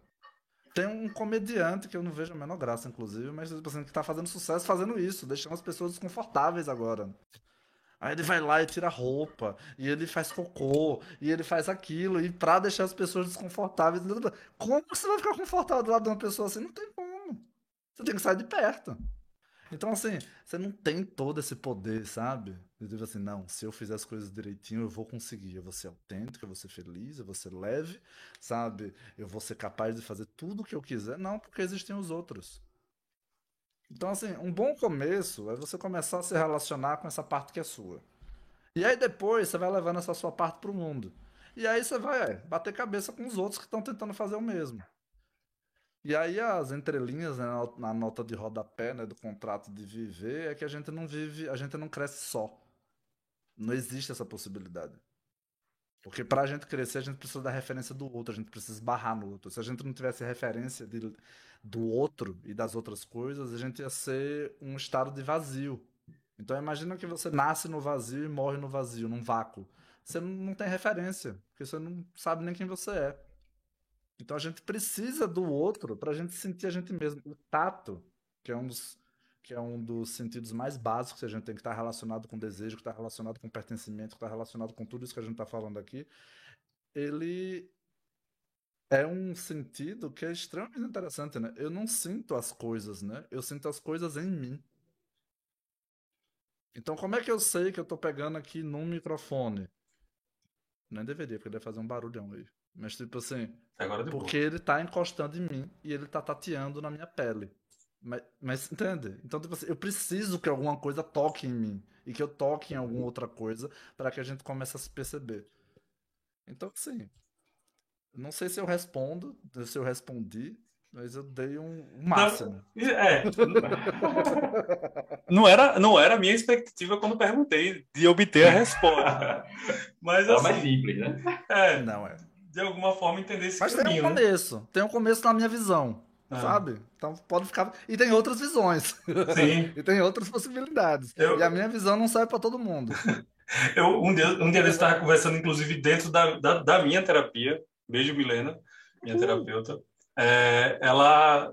Tem um comediante que eu não vejo a menor graça, inclusive, mas tipo assim, que tá fazendo sucesso fazendo isso, deixando as pessoas desconfortáveis agora. Aí ele vai lá e tira roupa, e ele faz cocô, e ele faz aquilo, e pra deixar as pessoas desconfortáveis. Como você vai ficar confortável do lado de uma pessoa assim? Não tem como. Você tem que sair de perto. Então, assim, você não tem todo esse poder, sabe? De dizer assim, não, se eu fizer as coisas direitinho, eu vou conseguir. Eu vou ser autêntico, eu vou ser feliz, eu vou ser leve, sabe? Eu vou ser capaz de fazer tudo o que eu quiser. Não, porque existem os outros. Então, assim, um bom começo é você começar a se relacionar com essa parte que é sua. E aí depois você vai levando essa sua parte pro mundo. E aí você vai é, bater cabeça com os outros que estão tentando fazer o mesmo. E aí as entrelinhas né, na nota de rodapé né, do contrato de viver é que a gente não vive, a gente não cresce só. Não existe essa possibilidade. Porque para a gente crescer, a gente precisa da referência do outro, a gente precisa esbarrar no outro. Se a gente não tivesse referência de, do outro e das outras coisas, a gente ia ser um estado de vazio. Então imagina que você nasce no vazio e morre no vazio, num vácuo. Você não tem referência, porque você não sabe nem quem você é. Então a gente precisa do outro para a gente sentir a gente mesmo. O tato, que é um dos que é um dos sentidos mais básicos que a gente tem que estar relacionado com desejo, que está relacionado com pertencimento, que está relacionado com tudo isso que a gente está falando aqui, ele é um sentido que é extremamente interessante, né? Eu não sinto as coisas, né? Eu sinto as coisas em mim. Então, como é que eu sei que eu estou pegando aqui num microfone? Nem deveria, porque deve fazer um barulhão aí. Mas, tipo assim. Agora porque boa. ele tá encostando em mim e ele tá tateando na minha pele. Mas, mas entende? Então, tipo assim, eu preciso que alguma coisa toque em mim. E que eu toque em alguma outra coisa para que a gente comece a se perceber. Então, assim. Não sei se eu respondo, se eu respondi, mas eu dei um, máximo. Não, é. não era, não era a minha expectativa quando perguntei de obter a resposta. Mas é assim, mais simples, né? É. Não é de alguma forma entender esse Mas caminho, tem um né? começo, né? tem um começo na minha visão, ah. sabe? Então pode ficar e tem outras visões. Sim. e tem outras possibilidades. Eu... E a minha visão não serve para todo mundo. eu um dia, um dia eu estava conversando inclusive dentro da, da, da, minha terapia. Beijo Milena, minha terapeuta. É, ela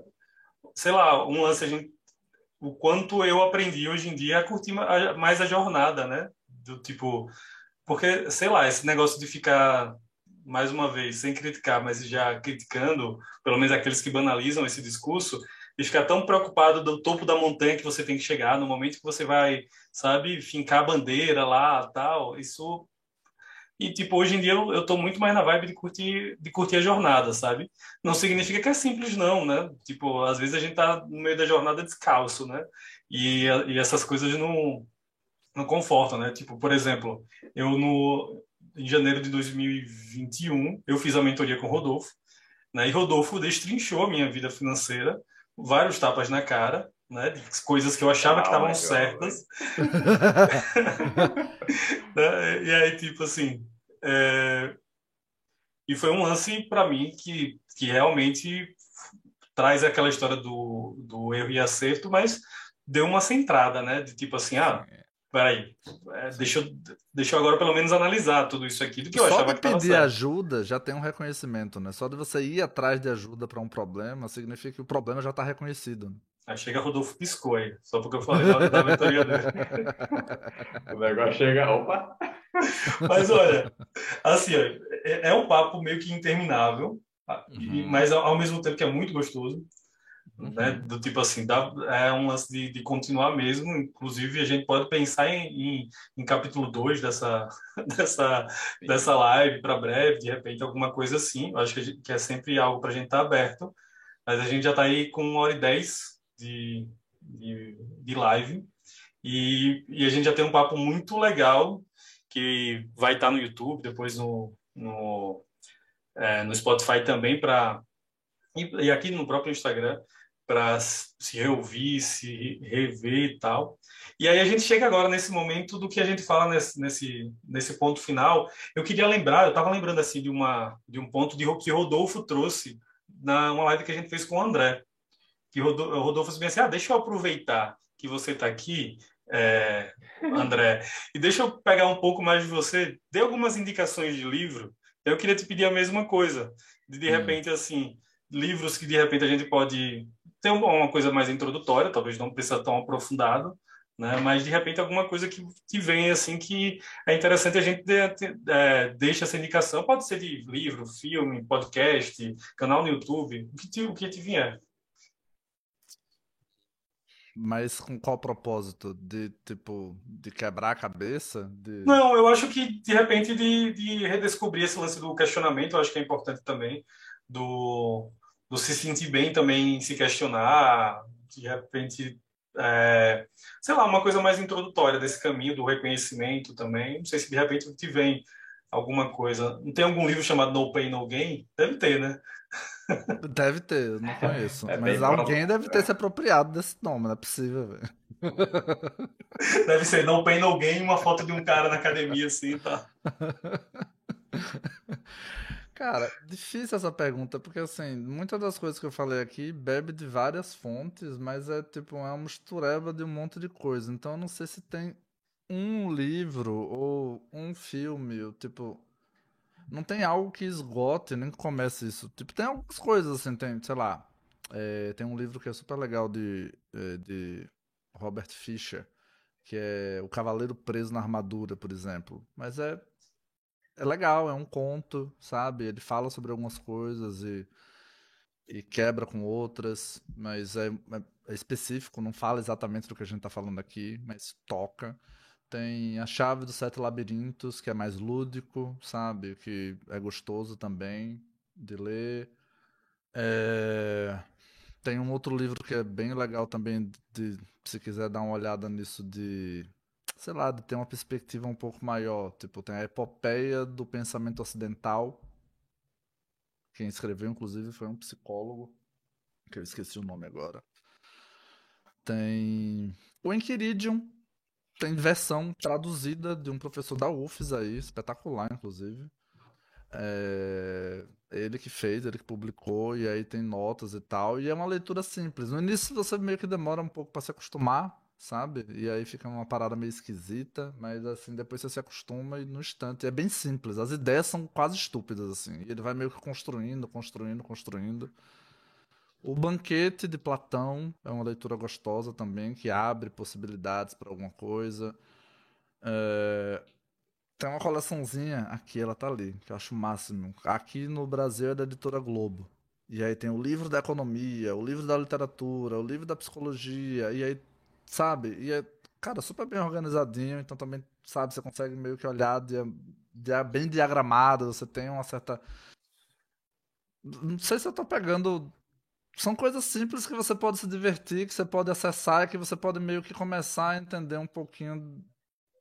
sei lá, um lance a gente o quanto eu aprendi hoje em dia a curtir mais a jornada, né? Do tipo, porque, sei lá, esse negócio de ficar mais uma vez, sem criticar, mas já criticando, pelo menos aqueles que banalizam esse discurso, de ficar tão preocupado do topo da montanha que você tem que chegar, no momento que você vai, sabe, fincar a bandeira lá, tal. Isso e, tipo, hoje em dia eu, eu tô muito mais na vibe de curtir, de curtir a jornada, sabe? Não significa que é simples, não, né? Tipo, às vezes a gente tá no meio da jornada descalço, né? E, e essas coisas não, não confortam, né? Tipo, por exemplo, eu no, em janeiro de 2021, eu fiz a mentoria com o Rodolfo, né? E Rodolfo destrinchou a minha vida financeira, vários tapas na cara, né, de coisas que eu achava ah, que estavam certas. né? E aí, tipo assim, é... E foi um lance para mim que, que realmente traz aquela história do, do erro e acerto, mas deu uma centrada, né? De tipo assim, ah, peraí, é, deixa, eu, deixa eu agora pelo menos analisar tudo isso aqui do que eu Só achava de que pedir certo. ajuda já tem um reconhecimento, né? Só de você ir atrás de ajuda para um problema significa que o problema já está reconhecido. Né? Aí chega Rodolfo piscou aí, só porque eu falei da, da mentoria dele. o negócio chega, opa! Mas olha, assim, é, é um papo meio que interminável, uhum. mas ao, ao, mesmo tempo que é muito gostoso. Uhum. Né? Do tipo assim, dá, é um lance de, de, continuar mesmo. Inclusive, a gente pode pensar em, em, em capítulo 2 dessa, dessa, dessa live para breve, de repente, alguma coisa assim. Eu acho que, gente, que é sempre algo para a gente estar tá aberto. Mas a gente já está aí com uma hora e dez de, de, de live. E, e, a gente já tem um papo muito legal que vai estar no YouTube, depois no, no, é, no Spotify também, para e, e, aqui no próprio Instagram, para se reouvir, se rever e tal. E aí a gente chega agora nesse momento do que a gente fala nesse, nesse, nesse ponto final. Eu queria lembrar, eu estava lembrando assim de, uma, de um ponto de, que Rodolfo trouxe na uma live que a gente fez com o André que o Rodolfo disse assim, ah, deixa eu aproveitar que você está aqui, é, André, e deixa eu pegar um pouco mais de você, dê algumas indicações de livro, eu queria te pedir a mesma coisa, de, de hum. repente, assim, livros que de repente a gente pode ter uma coisa mais introdutória, talvez não precisa tão aprofundado, né? Mas de repente alguma coisa que, que vem assim que é interessante a gente de, de, é, deixa essa indicação, pode ser de livro, filme, podcast, canal no YouTube, o que te, o que te vier. Mas com qual propósito? De, tipo, de quebrar a cabeça? De... Não, eu acho que, de repente, de, de redescobrir esse lance do questionamento, eu acho que é importante também, do, do se sentir bem também, se questionar, de repente, é, sei lá, uma coisa mais introdutória desse caminho do reconhecimento também. Não sei se de repente te vem alguma coisa. Não tem algum livro chamado No Pain No Gain? Deve ter, né? Deve ter, eu não conheço. É mas alguém deve ter se apropriado desse nome, não é possível, velho. Deve ser No Pain No Gain, uma foto de um cara na academia assim, tá? Cara, difícil essa pergunta, porque assim, muitas das coisas que eu falei aqui bebe de várias fontes, mas é tipo, é uma mistureba de um monte de coisa. Então eu não sei se tem um livro ou um filme, tipo, não tem algo que esgote nem que comece isso. Tipo, tem algumas coisas assim, tem, sei lá, é, tem um livro que é super legal de, é, de Robert Fisher, que é O Cavaleiro Preso na Armadura, por exemplo. Mas é, é legal, é um conto, sabe? Ele fala sobre algumas coisas e, e quebra com outras, mas é, é, é específico, não fala exatamente do que a gente está falando aqui, mas toca. Tem a chave dos sete labirintos, que é mais lúdico, sabe? Que é gostoso também de ler. É... Tem um outro livro que é bem legal também, de, se quiser dar uma olhada nisso de, sei lá, de ter uma perspectiva um pouco maior. Tipo, tem a Epopeia do Pensamento Ocidental. Quem escreveu, inclusive, foi um psicólogo, que eu esqueci o nome agora. Tem o Enquiridium, tem versão traduzida de um professor da UFES aí, espetacular, inclusive. É, ele que fez, ele que publicou, e aí tem notas e tal. E é uma leitura simples. No início você meio que demora um pouco para se acostumar, sabe? E aí fica uma parada meio esquisita, mas assim, depois você se acostuma e no instante. É bem simples. As ideias são quase estúpidas, assim. E ele vai meio que construindo, construindo, construindo. O Banquete de Platão é uma leitura gostosa também, que abre possibilidades para alguma coisa. É... Tem uma coleçãozinha aqui, ela tá ali, que eu acho o máximo. Aqui no Brasil é da editora Globo. E aí tem o livro da economia, o livro da literatura, o livro da psicologia, e aí, sabe? E é, cara, super bem organizadinho, então também, sabe, você consegue meio que olhar de, de, bem diagramado, você tem uma certa. Não sei se eu tô pegando. São coisas simples que você pode se divertir, que você pode acessar, que você pode meio que começar a entender um pouquinho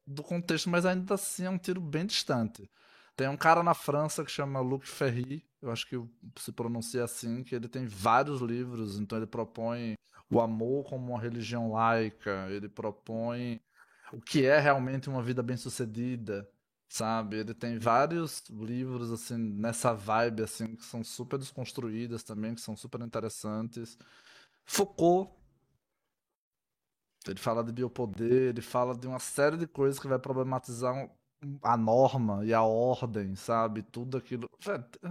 do contexto, mas ainda assim é um tiro bem distante. Tem um cara na França que chama Luc Ferry, eu acho que se pronuncia assim, que ele tem vários livros, então ele propõe o amor como uma religião laica, ele propõe o que é realmente uma vida bem-sucedida, sabe? Ele tem vários livros assim nessa vibe assim que são super desconstruídas também, que são super interessantes. Foucault ele fala de biopoder, ele fala de uma série de coisas que vai problematizar a norma e a ordem, sabe? Tudo aquilo.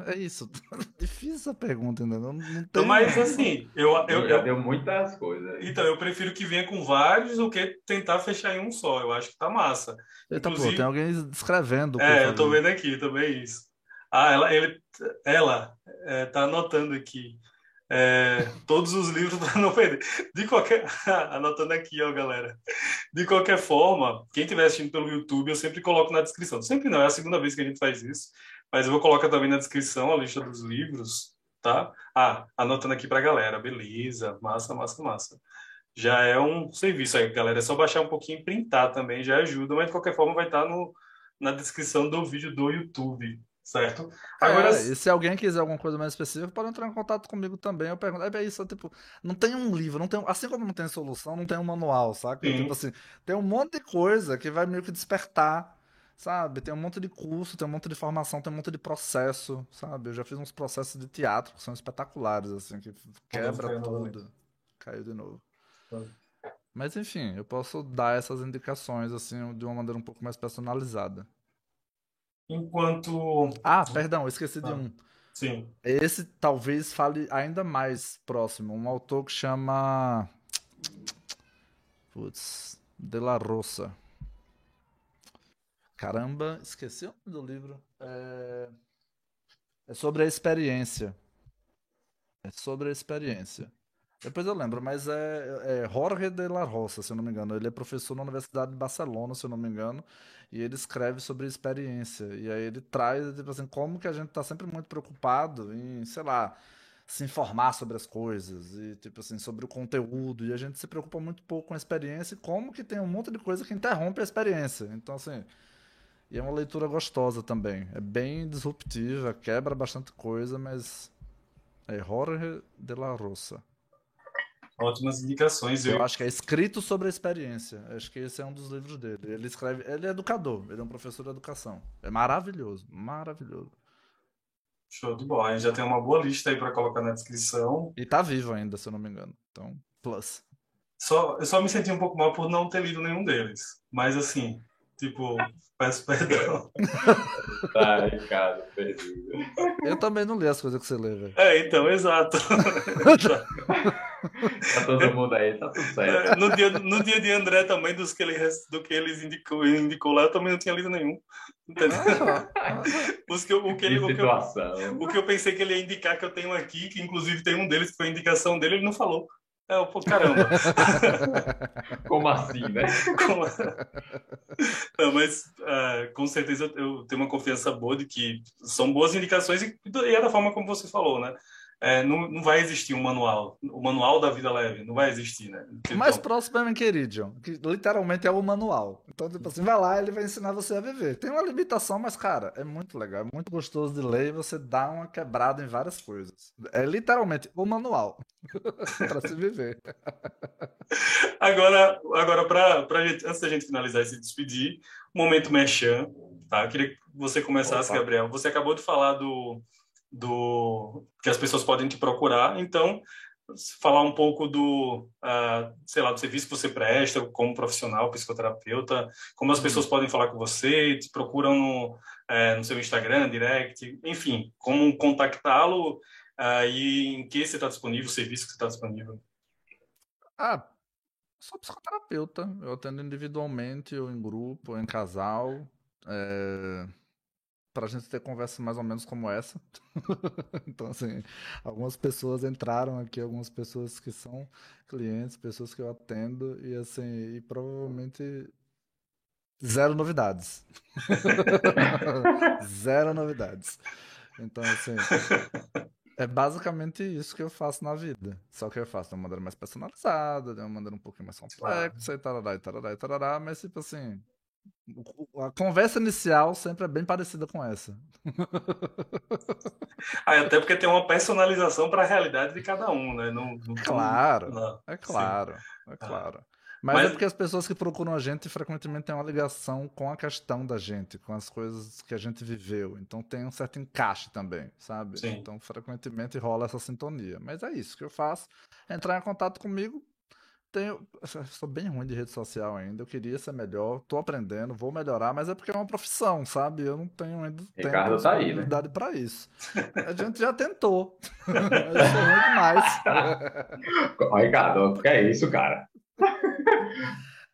É isso. Difícil essa pergunta, ainda não, não tem... Então, mas assim, eu, eu, já deu muitas coisas. Então, eu prefiro que venha com vários do que tentar fechar em um só. Eu acho que tá massa. Eita, Inclusive... pô, tem alguém escrevendo. É, eu tô vendo aqui também isso. Ah, ela, ele, ela é, tá anotando aqui é, todos os livros para não perder. De qualquer, anotando aqui, ó, galera. De qualquer forma, quem estiver assistindo pelo YouTube, eu sempre coloco na descrição. Sempre não, é a segunda vez que a gente faz isso, mas eu vou colocar também na descrição a lista dos livros, tá? Ah, anotando aqui para a galera, beleza, massa, massa, massa. Já é um serviço aí, galera. É só baixar um pouquinho e printar também, já ajuda, mas de qualquer forma vai estar no, na descrição do vídeo do YouTube, certo? Agora, é, e se alguém quiser alguma coisa mais específica, pode entrar em contato comigo também. Eu pergunto, é isso, tipo, não tem um livro, não tem, assim como não tem solução, não tem um manual, saca? Sim. Tipo assim, tem um monte de coisa que vai meio que despertar, sabe? Tem um monte de curso, tem um monte de formação, tem um monte de processo, sabe? Eu já fiz uns processos de teatro que são espetaculares, assim, que quebra tudo. Caiu de novo. Mas enfim, eu posso dar essas indicações, assim, de uma maneira um pouco mais personalizada. Enquanto. Ah, perdão, esqueci de ah, um. Sim. Esse talvez fale ainda mais próximo. Um autor que chama. Putz. De La Rosa. Caramba, esqueci o nome do livro. É... é sobre a experiência. É sobre a experiência. Depois eu lembro, mas é, é Jorge de la Roça, se eu não me engano. Ele é professor na Universidade de Barcelona, se eu não me engano, e ele escreve sobre experiência. E aí ele traz, tipo assim, como que a gente está sempre muito preocupado em, sei lá, se informar sobre as coisas e tipo assim sobre o conteúdo e a gente se preocupa muito pouco com a experiência e como que tem um monte de coisa que interrompe a experiência então assim e é uma leitura gostosa também é bem disruptiva quebra bastante coisa mas é Jorge de la Rosa Ótimas indicações. Eu... eu acho que é escrito sobre a experiência. Acho que esse é um dos livros dele. Ele escreve. Ele é educador, ele é um professor de educação. É maravilhoso, maravilhoso. Show de bola. A gente já tem uma boa lista aí para colocar na descrição. E tá vivo ainda, se eu não me engano. Então, plus. Só, eu só me senti um pouco mal por não ter lido nenhum deles. Mas assim, Tipo, peço perdão. tá, Ricardo, perdido. Eu também não li as coisas que você lê, velho. É, então, exato. tá todo mundo aí, tá tudo certo. É, no, dia, no dia de André também, dos que ele, do que eles indicou, indicou lá, eu também não tinha lido nenhum. Ah, Os que eu, o, que ele, o, que eu, o que eu pensei que ele ia indicar que eu tenho aqui, que inclusive tem um deles que foi a indicação dele, ele não falou. É, pô, caramba. Como assim, né? Como... Não, mas uh, com certeza eu tenho uma confiança boa de que são boas indicações e, e é da forma como você falou, né? É, não, não vai existir um manual. O manual da vida leve, não vai existir, né? Então... Mais próximo é o Enquiridion, que literalmente é o manual. Então, tipo assim, vai lá ele vai ensinar você a viver. Tem uma limitação, mas, cara, é muito legal, é muito gostoso de ler e você dá uma quebrada em várias coisas. É literalmente o manual para se viver. agora, agora pra, pra gente, antes da gente finalizar e se despedir, momento mechan, tá? Eu queria que você começasse, Opa. Gabriel. Você acabou de falar do do que as pessoas podem te procurar. Então, falar um pouco do, uh, sei lá, do serviço que você presta como profissional, psicoterapeuta, como as uhum. pessoas podem falar com você, te procuram no, uh, no seu Instagram, direct, enfim, como contactá-lo uh, e em que você está disponível, o serviço que você está disponível. Ah, sou psicoterapeuta, eu atendo individualmente ou em grupo ou em casal. É para a gente ter conversa mais ou menos como essa. então, assim, algumas pessoas entraram aqui, algumas pessoas que são clientes, pessoas que eu atendo, e assim, e provavelmente zero novidades. zero novidades. Então, assim, é basicamente isso que eu faço na vida. Só que eu faço de uma maneira mais personalizada, de uma maneira um pouquinho mais complexa, e tarará, e tarará, e tarará, mas, tipo assim, a conversa inicial sempre é bem parecida com essa. ah, até porque tem uma personalização para a realidade de cada um, né? Não, não claro, não. é claro, Sim. é claro. Mas, Mas, é porque as pessoas que procuram a gente frequentemente têm uma ligação com a questão da gente, com as coisas que a gente viveu. Então tem um certo encaixe também, sabe? Sim. Então frequentemente rola essa sintonia. Mas é isso que eu faço. Entrar em contato comigo, tenho. Sou bem ruim de rede social ainda. Eu queria ser melhor. Tô aprendendo, vou melhorar, mas é porque é uma profissão, sabe? Eu não tenho ainda Ricardo tempo tá aí, né? para isso. A gente já tentou. eu sou ruim demais. Ricardo, o que é isso, cara?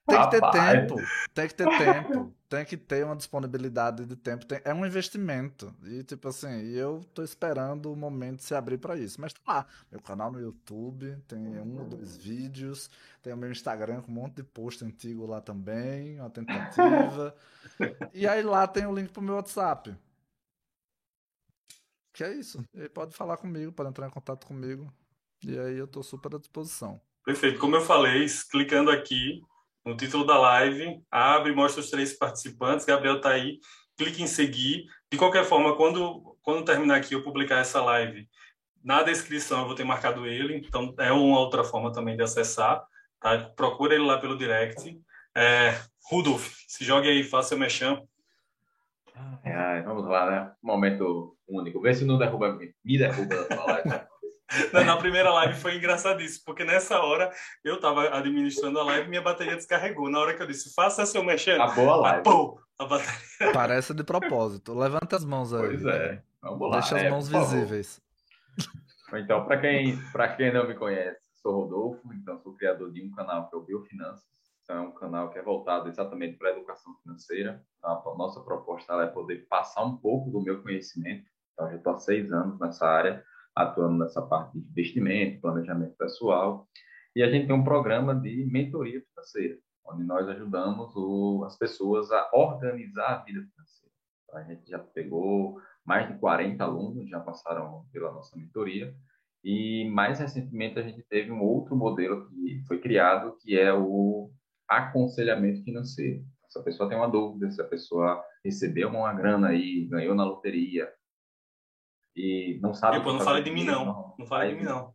Tem que ter tempo, tem que ter tempo, tem que ter uma disponibilidade de tempo. Tem, é um investimento. E, tipo assim, eu tô esperando o momento de se abrir para isso. Mas tá lá, meu canal no YouTube, tem um ou dois vídeos, tem o meu Instagram com um monte de post antigo lá também, uma tentativa. e aí lá tem o link pro meu WhatsApp. Que é isso. Ele pode falar comigo, pode entrar em contato comigo. E aí eu tô super à disposição. Perfeito. Como eu falei, clicando aqui, no título da live, abre, mostra os três participantes, Gabriel está aí, clique em seguir. De qualquer forma, quando, quando terminar aqui eu publicar essa live, na descrição eu vou ter marcado ele, então é uma outra forma também de acessar, tá? Procura ele lá pelo direct. É, Rudolf, se jogue aí, faça seu mexão. Ai, vamos lá, né? Momento único. Vê se não derruba me derruba a live. Na primeira live foi engraçadíssimo, porque nessa hora eu estava administrando a live e minha bateria descarregou. Na hora que eu disse, faça seu mexendo. Acabou a live. Pô, a bateria... Parece de propósito. Levanta as mãos aí. Pois é. Vamos lá. Deixa as é, mãos visíveis. Então, para quem, quem não me conhece, sou Rodolfo, então sou criador de um canal que é o Biofinanças. Então, é um canal que é voltado exatamente para a educação financeira. Então, a nossa proposta é poder passar um pouco do meu conhecimento. Então, já estou há seis anos nessa área atuando nessa parte de investimento, planejamento pessoal. E a gente tem um programa de mentoria financeira, onde nós ajudamos o, as pessoas a organizar a vida financeira. Então, a gente já pegou mais de 40 alunos, já passaram pela nossa mentoria. E mais recentemente a gente teve um outro modelo que foi criado, que é o aconselhamento financeiro. Se a pessoa tem uma dúvida, se a pessoa recebeu uma grana aí, ganhou na loteria, e não sabe. Depois não fale de mim, não. Não, não fale de mim, não.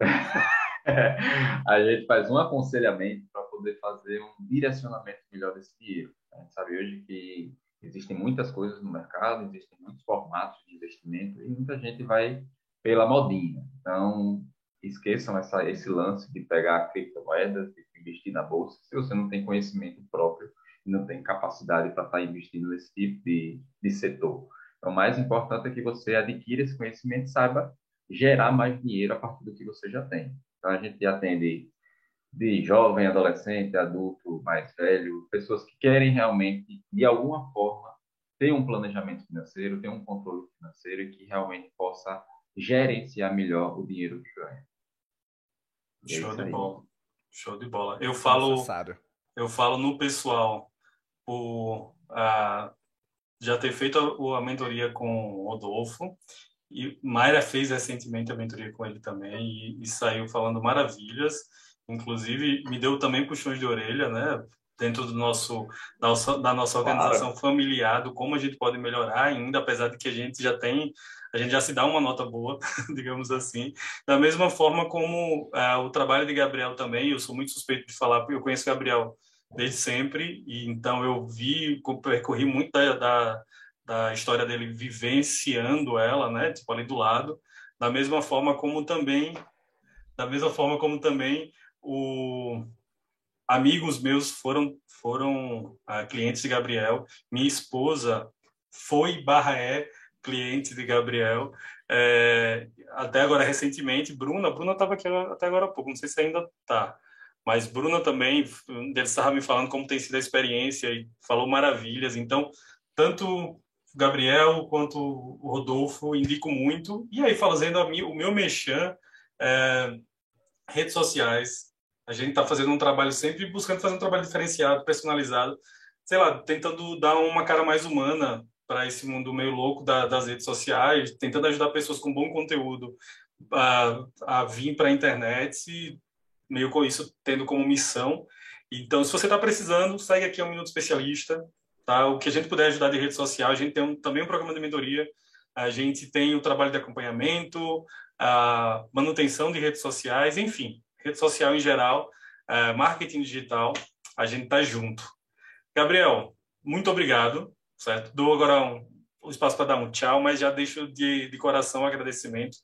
a gente faz um aconselhamento para poder fazer um direcionamento melhor desse dinheiro. A gente sabe hoje que existem muitas coisas no mercado, existem muitos formatos de investimento e muita gente vai pela modinha. Então, esqueçam essa, esse lance de pegar criptomoedas, de investir na bolsa, se você não tem conhecimento próprio e não tem capacidade para estar tá investindo nesse tipo de, de setor. Então, o mais importante é que você adquira esse conhecimento e saiba gerar mais dinheiro a partir do que você já tem. Então, a gente atende de jovem, adolescente, adulto, mais velho, pessoas que querem realmente, de alguma forma, ter um planejamento financeiro, ter um controle financeiro e que realmente possa gerenciar melhor o dinheiro que ganha. É Show de bola. Show de bola. Eu falo, eu falo no pessoal por uh, já ter feito a, a mentoria com o Rodolfo e Mayra fez recentemente a mentoria com ele também e, e, saiu falando maravilhas. Inclusive, me deu também puxões de orelha, né? Dentro do nosso, da nossa, da nossa organização claro. familiar, do como a gente pode melhorar ainda, apesar de que a gente já tem, a gente já se dá uma nota boa, digamos assim. Da mesma forma como uh, o trabalho de Gabriel também, eu sou muito suspeito de falar, porque eu conheço Gabriel desde sempre, e então eu vi, percorri muito da, da, história dele vivenciando ela, né, tipo ali do lado, da mesma forma como também, da mesma forma como também o amigos meus foram foram ah, clientes de Gabriel, minha esposa foi barra é cliente de Gabriel, é, até agora recentemente, Bruna, Bruna estava aqui até agora há pouco, não sei se ainda está, mas Bruna também, estava me falando como tem sido a experiência e falou maravilhas. Então, tanto Gabriel quanto o Rodolfo, indico muito. E aí, fazendo minha, o meu mexã, é, redes sociais. A gente está fazendo um trabalho sempre buscando fazer um trabalho diferenciado, personalizado, sei lá, tentando dar uma cara mais humana para esse mundo meio louco da, das redes sociais, tentando ajudar pessoas com bom conteúdo a, a vir para a internet, meio com isso tendo como missão. Então, se você está precisando, segue aqui um Minuto Especialista. Tá? O que a gente puder ajudar de rede social, a gente tem um, também um programa de mentoria, a gente tem o trabalho de acompanhamento, a manutenção de redes sociais, enfim, rede social em geral, é, marketing digital, a gente está junto. Gabriel, muito obrigado certo? Dou agora um, um espaço para dar um tchau, mas já deixo de, de coração agradecimento.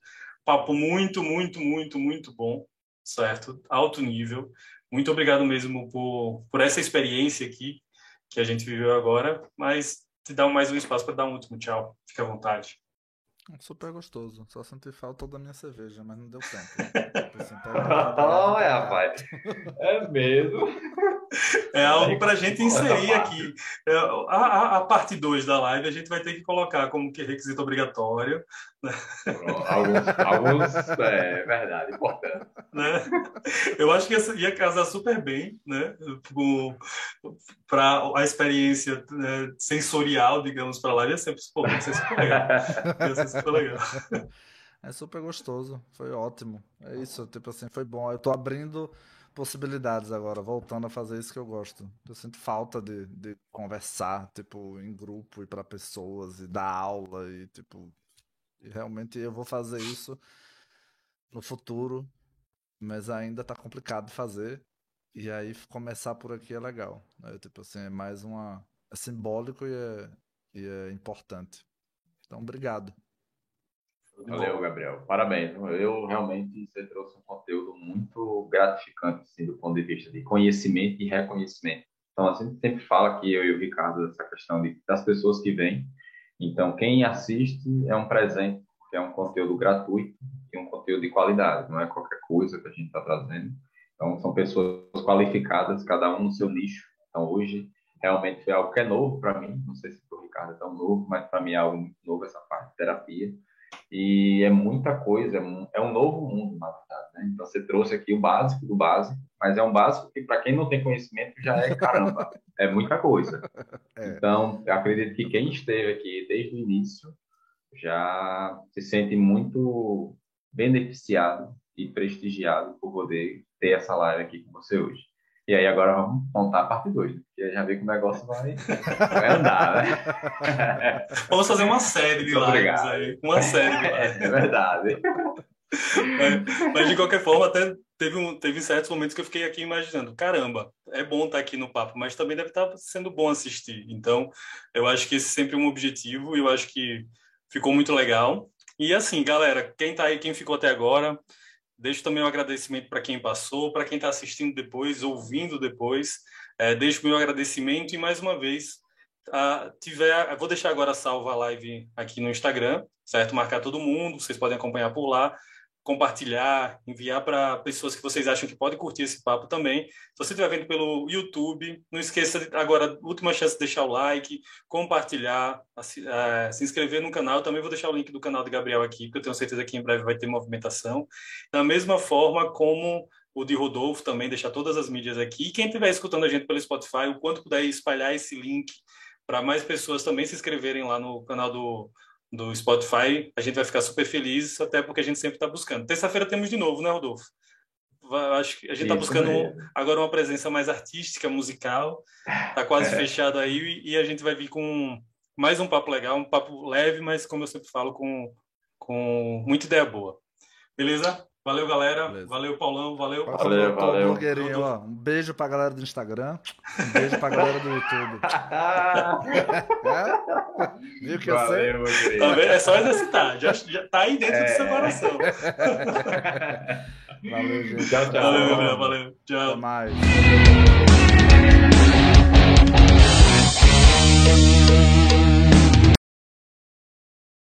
Papo muito, muito, muito, muito bom, certo? Alto nível. Muito obrigado mesmo por, por essa experiência aqui que a gente viveu agora, mas te dá mais um espaço para dar um último tchau. Fique à vontade. Super gostoso. Só senti falta da minha cerveja, mas não deu tempo. Olha, rapaz. É mesmo. É algo para a gente inserir aqui. É, a, a, a parte 2 da live a gente vai ter que colocar como que requisito obrigatório. Né? Alguns, alguns é verdade, importante. Né? Eu acho que ia casar super bem né? para a experiência né, sensorial, digamos, para lá. Ia ser, pô, ia ser super legal. Ia ser super legal. É super gostoso, foi ótimo. É isso, tipo assim, foi bom. Eu tô abrindo possibilidades agora, voltando a fazer isso que eu gosto. Eu sinto falta de, de conversar, tipo, em grupo e para pessoas e dar aula e tipo, e realmente eu vou fazer isso no futuro, mas ainda tá complicado de fazer. E aí começar por aqui é legal. Né? Tipo assim, é mais uma é simbólico e é, e é importante. Então, obrigado. Valeu, Gabriel. Parabéns. Eu realmente você trouxe um conteúdo muito gratificante assim, do ponto de vista de conhecimento e reconhecimento. Então, a gente sempre fala aqui, eu e o Ricardo, dessa questão de, das pessoas que vêm. Então, quem assiste é um presente, porque é um conteúdo gratuito e um conteúdo de qualidade, não é qualquer coisa que a gente está trazendo. Então, são pessoas qualificadas, cada um no seu nicho. Então, hoje, realmente foi algo que é novo para mim. Não sei se para o Ricardo é tão novo, mas para mim é algo muito novo essa parte de terapia. E é muita coisa, é um novo mundo, na verdade. Né? Então, você trouxe aqui o básico do básico, mas é um básico que, para quem não tem conhecimento, já é caramba, é muita coisa. É. Então, eu acredito que quem esteve aqui desde o início já se sente muito beneficiado e prestigiado por poder ter essa live aqui com você hoje. E aí agora vamos montar a parte 2, porque já vê que o negócio vai, vai andar, né? Vamos fazer uma série de Muito lives obrigado. aí. Uma série de lives. É verdade. Mas, mas, de qualquer forma, até teve, um, teve certos momentos que eu fiquei aqui imaginando, caramba, é bom estar aqui no papo, mas também deve estar sendo bom assistir. Então, eu acho que esse é sempre um objetivo e eu acho que ficou muito legal. E assim, galera, quem está aí, quem ficou até agora, Deixo também um agradecimento para quem passou, para quem está assistindo depois, ouvindo depois. É, deixo meu agradecimento e mais uma vez a, tiver, vou deixar agora salva a live aqui no Instagram, certo? Marcar todo mundo, vocês podem acompanhar por lá compartilhar, enviar para pessoas que vocês acham que podem curtir esse papo também. Se você estiver vendo pelo YouTube, não esqueça de, agora, última chance de deixar o like, compartilhar, se, uh, se inscrever no canal. também vou deixar o link do canal de Gabriel aqui, porque eu tenho certeza que em breve vai ter movimentação. Da mesma forma como o de Rodolfo também, deixar todas as mídias aqui. E quem estiver escutando a gente pelo Spotify, o quanto puder espalhar esse link para mais pessoas também se inscreverem lá no canal do do Spotify, a gente vai ficar super feliz, até porque a gente sempre está buscando. Terça-feira temos de novo, né, Rodolfo? Acho que a gente está buscando agora uma presença mais artística, musical. Está quase é. fechado aí e a gente vai vir com mais um papo legal, um papo leve, mas como eu sempre falo, com, com muita ideia boa. Beleza? Valeu, galera. Beleza. Valeu, Paulão. Valeu. Valeu, valeu. valeu. Ó, um beijo pra galera do Instagram. Um beijo pra galera do YouTube. é? Viu que eu sei? Tá é só exercitar. Já, já tá aí dentro é. do seu coração. valeu, gente. Tchau, tchau. Valeu, Gabriel. Valeu. Tchau. Até mais.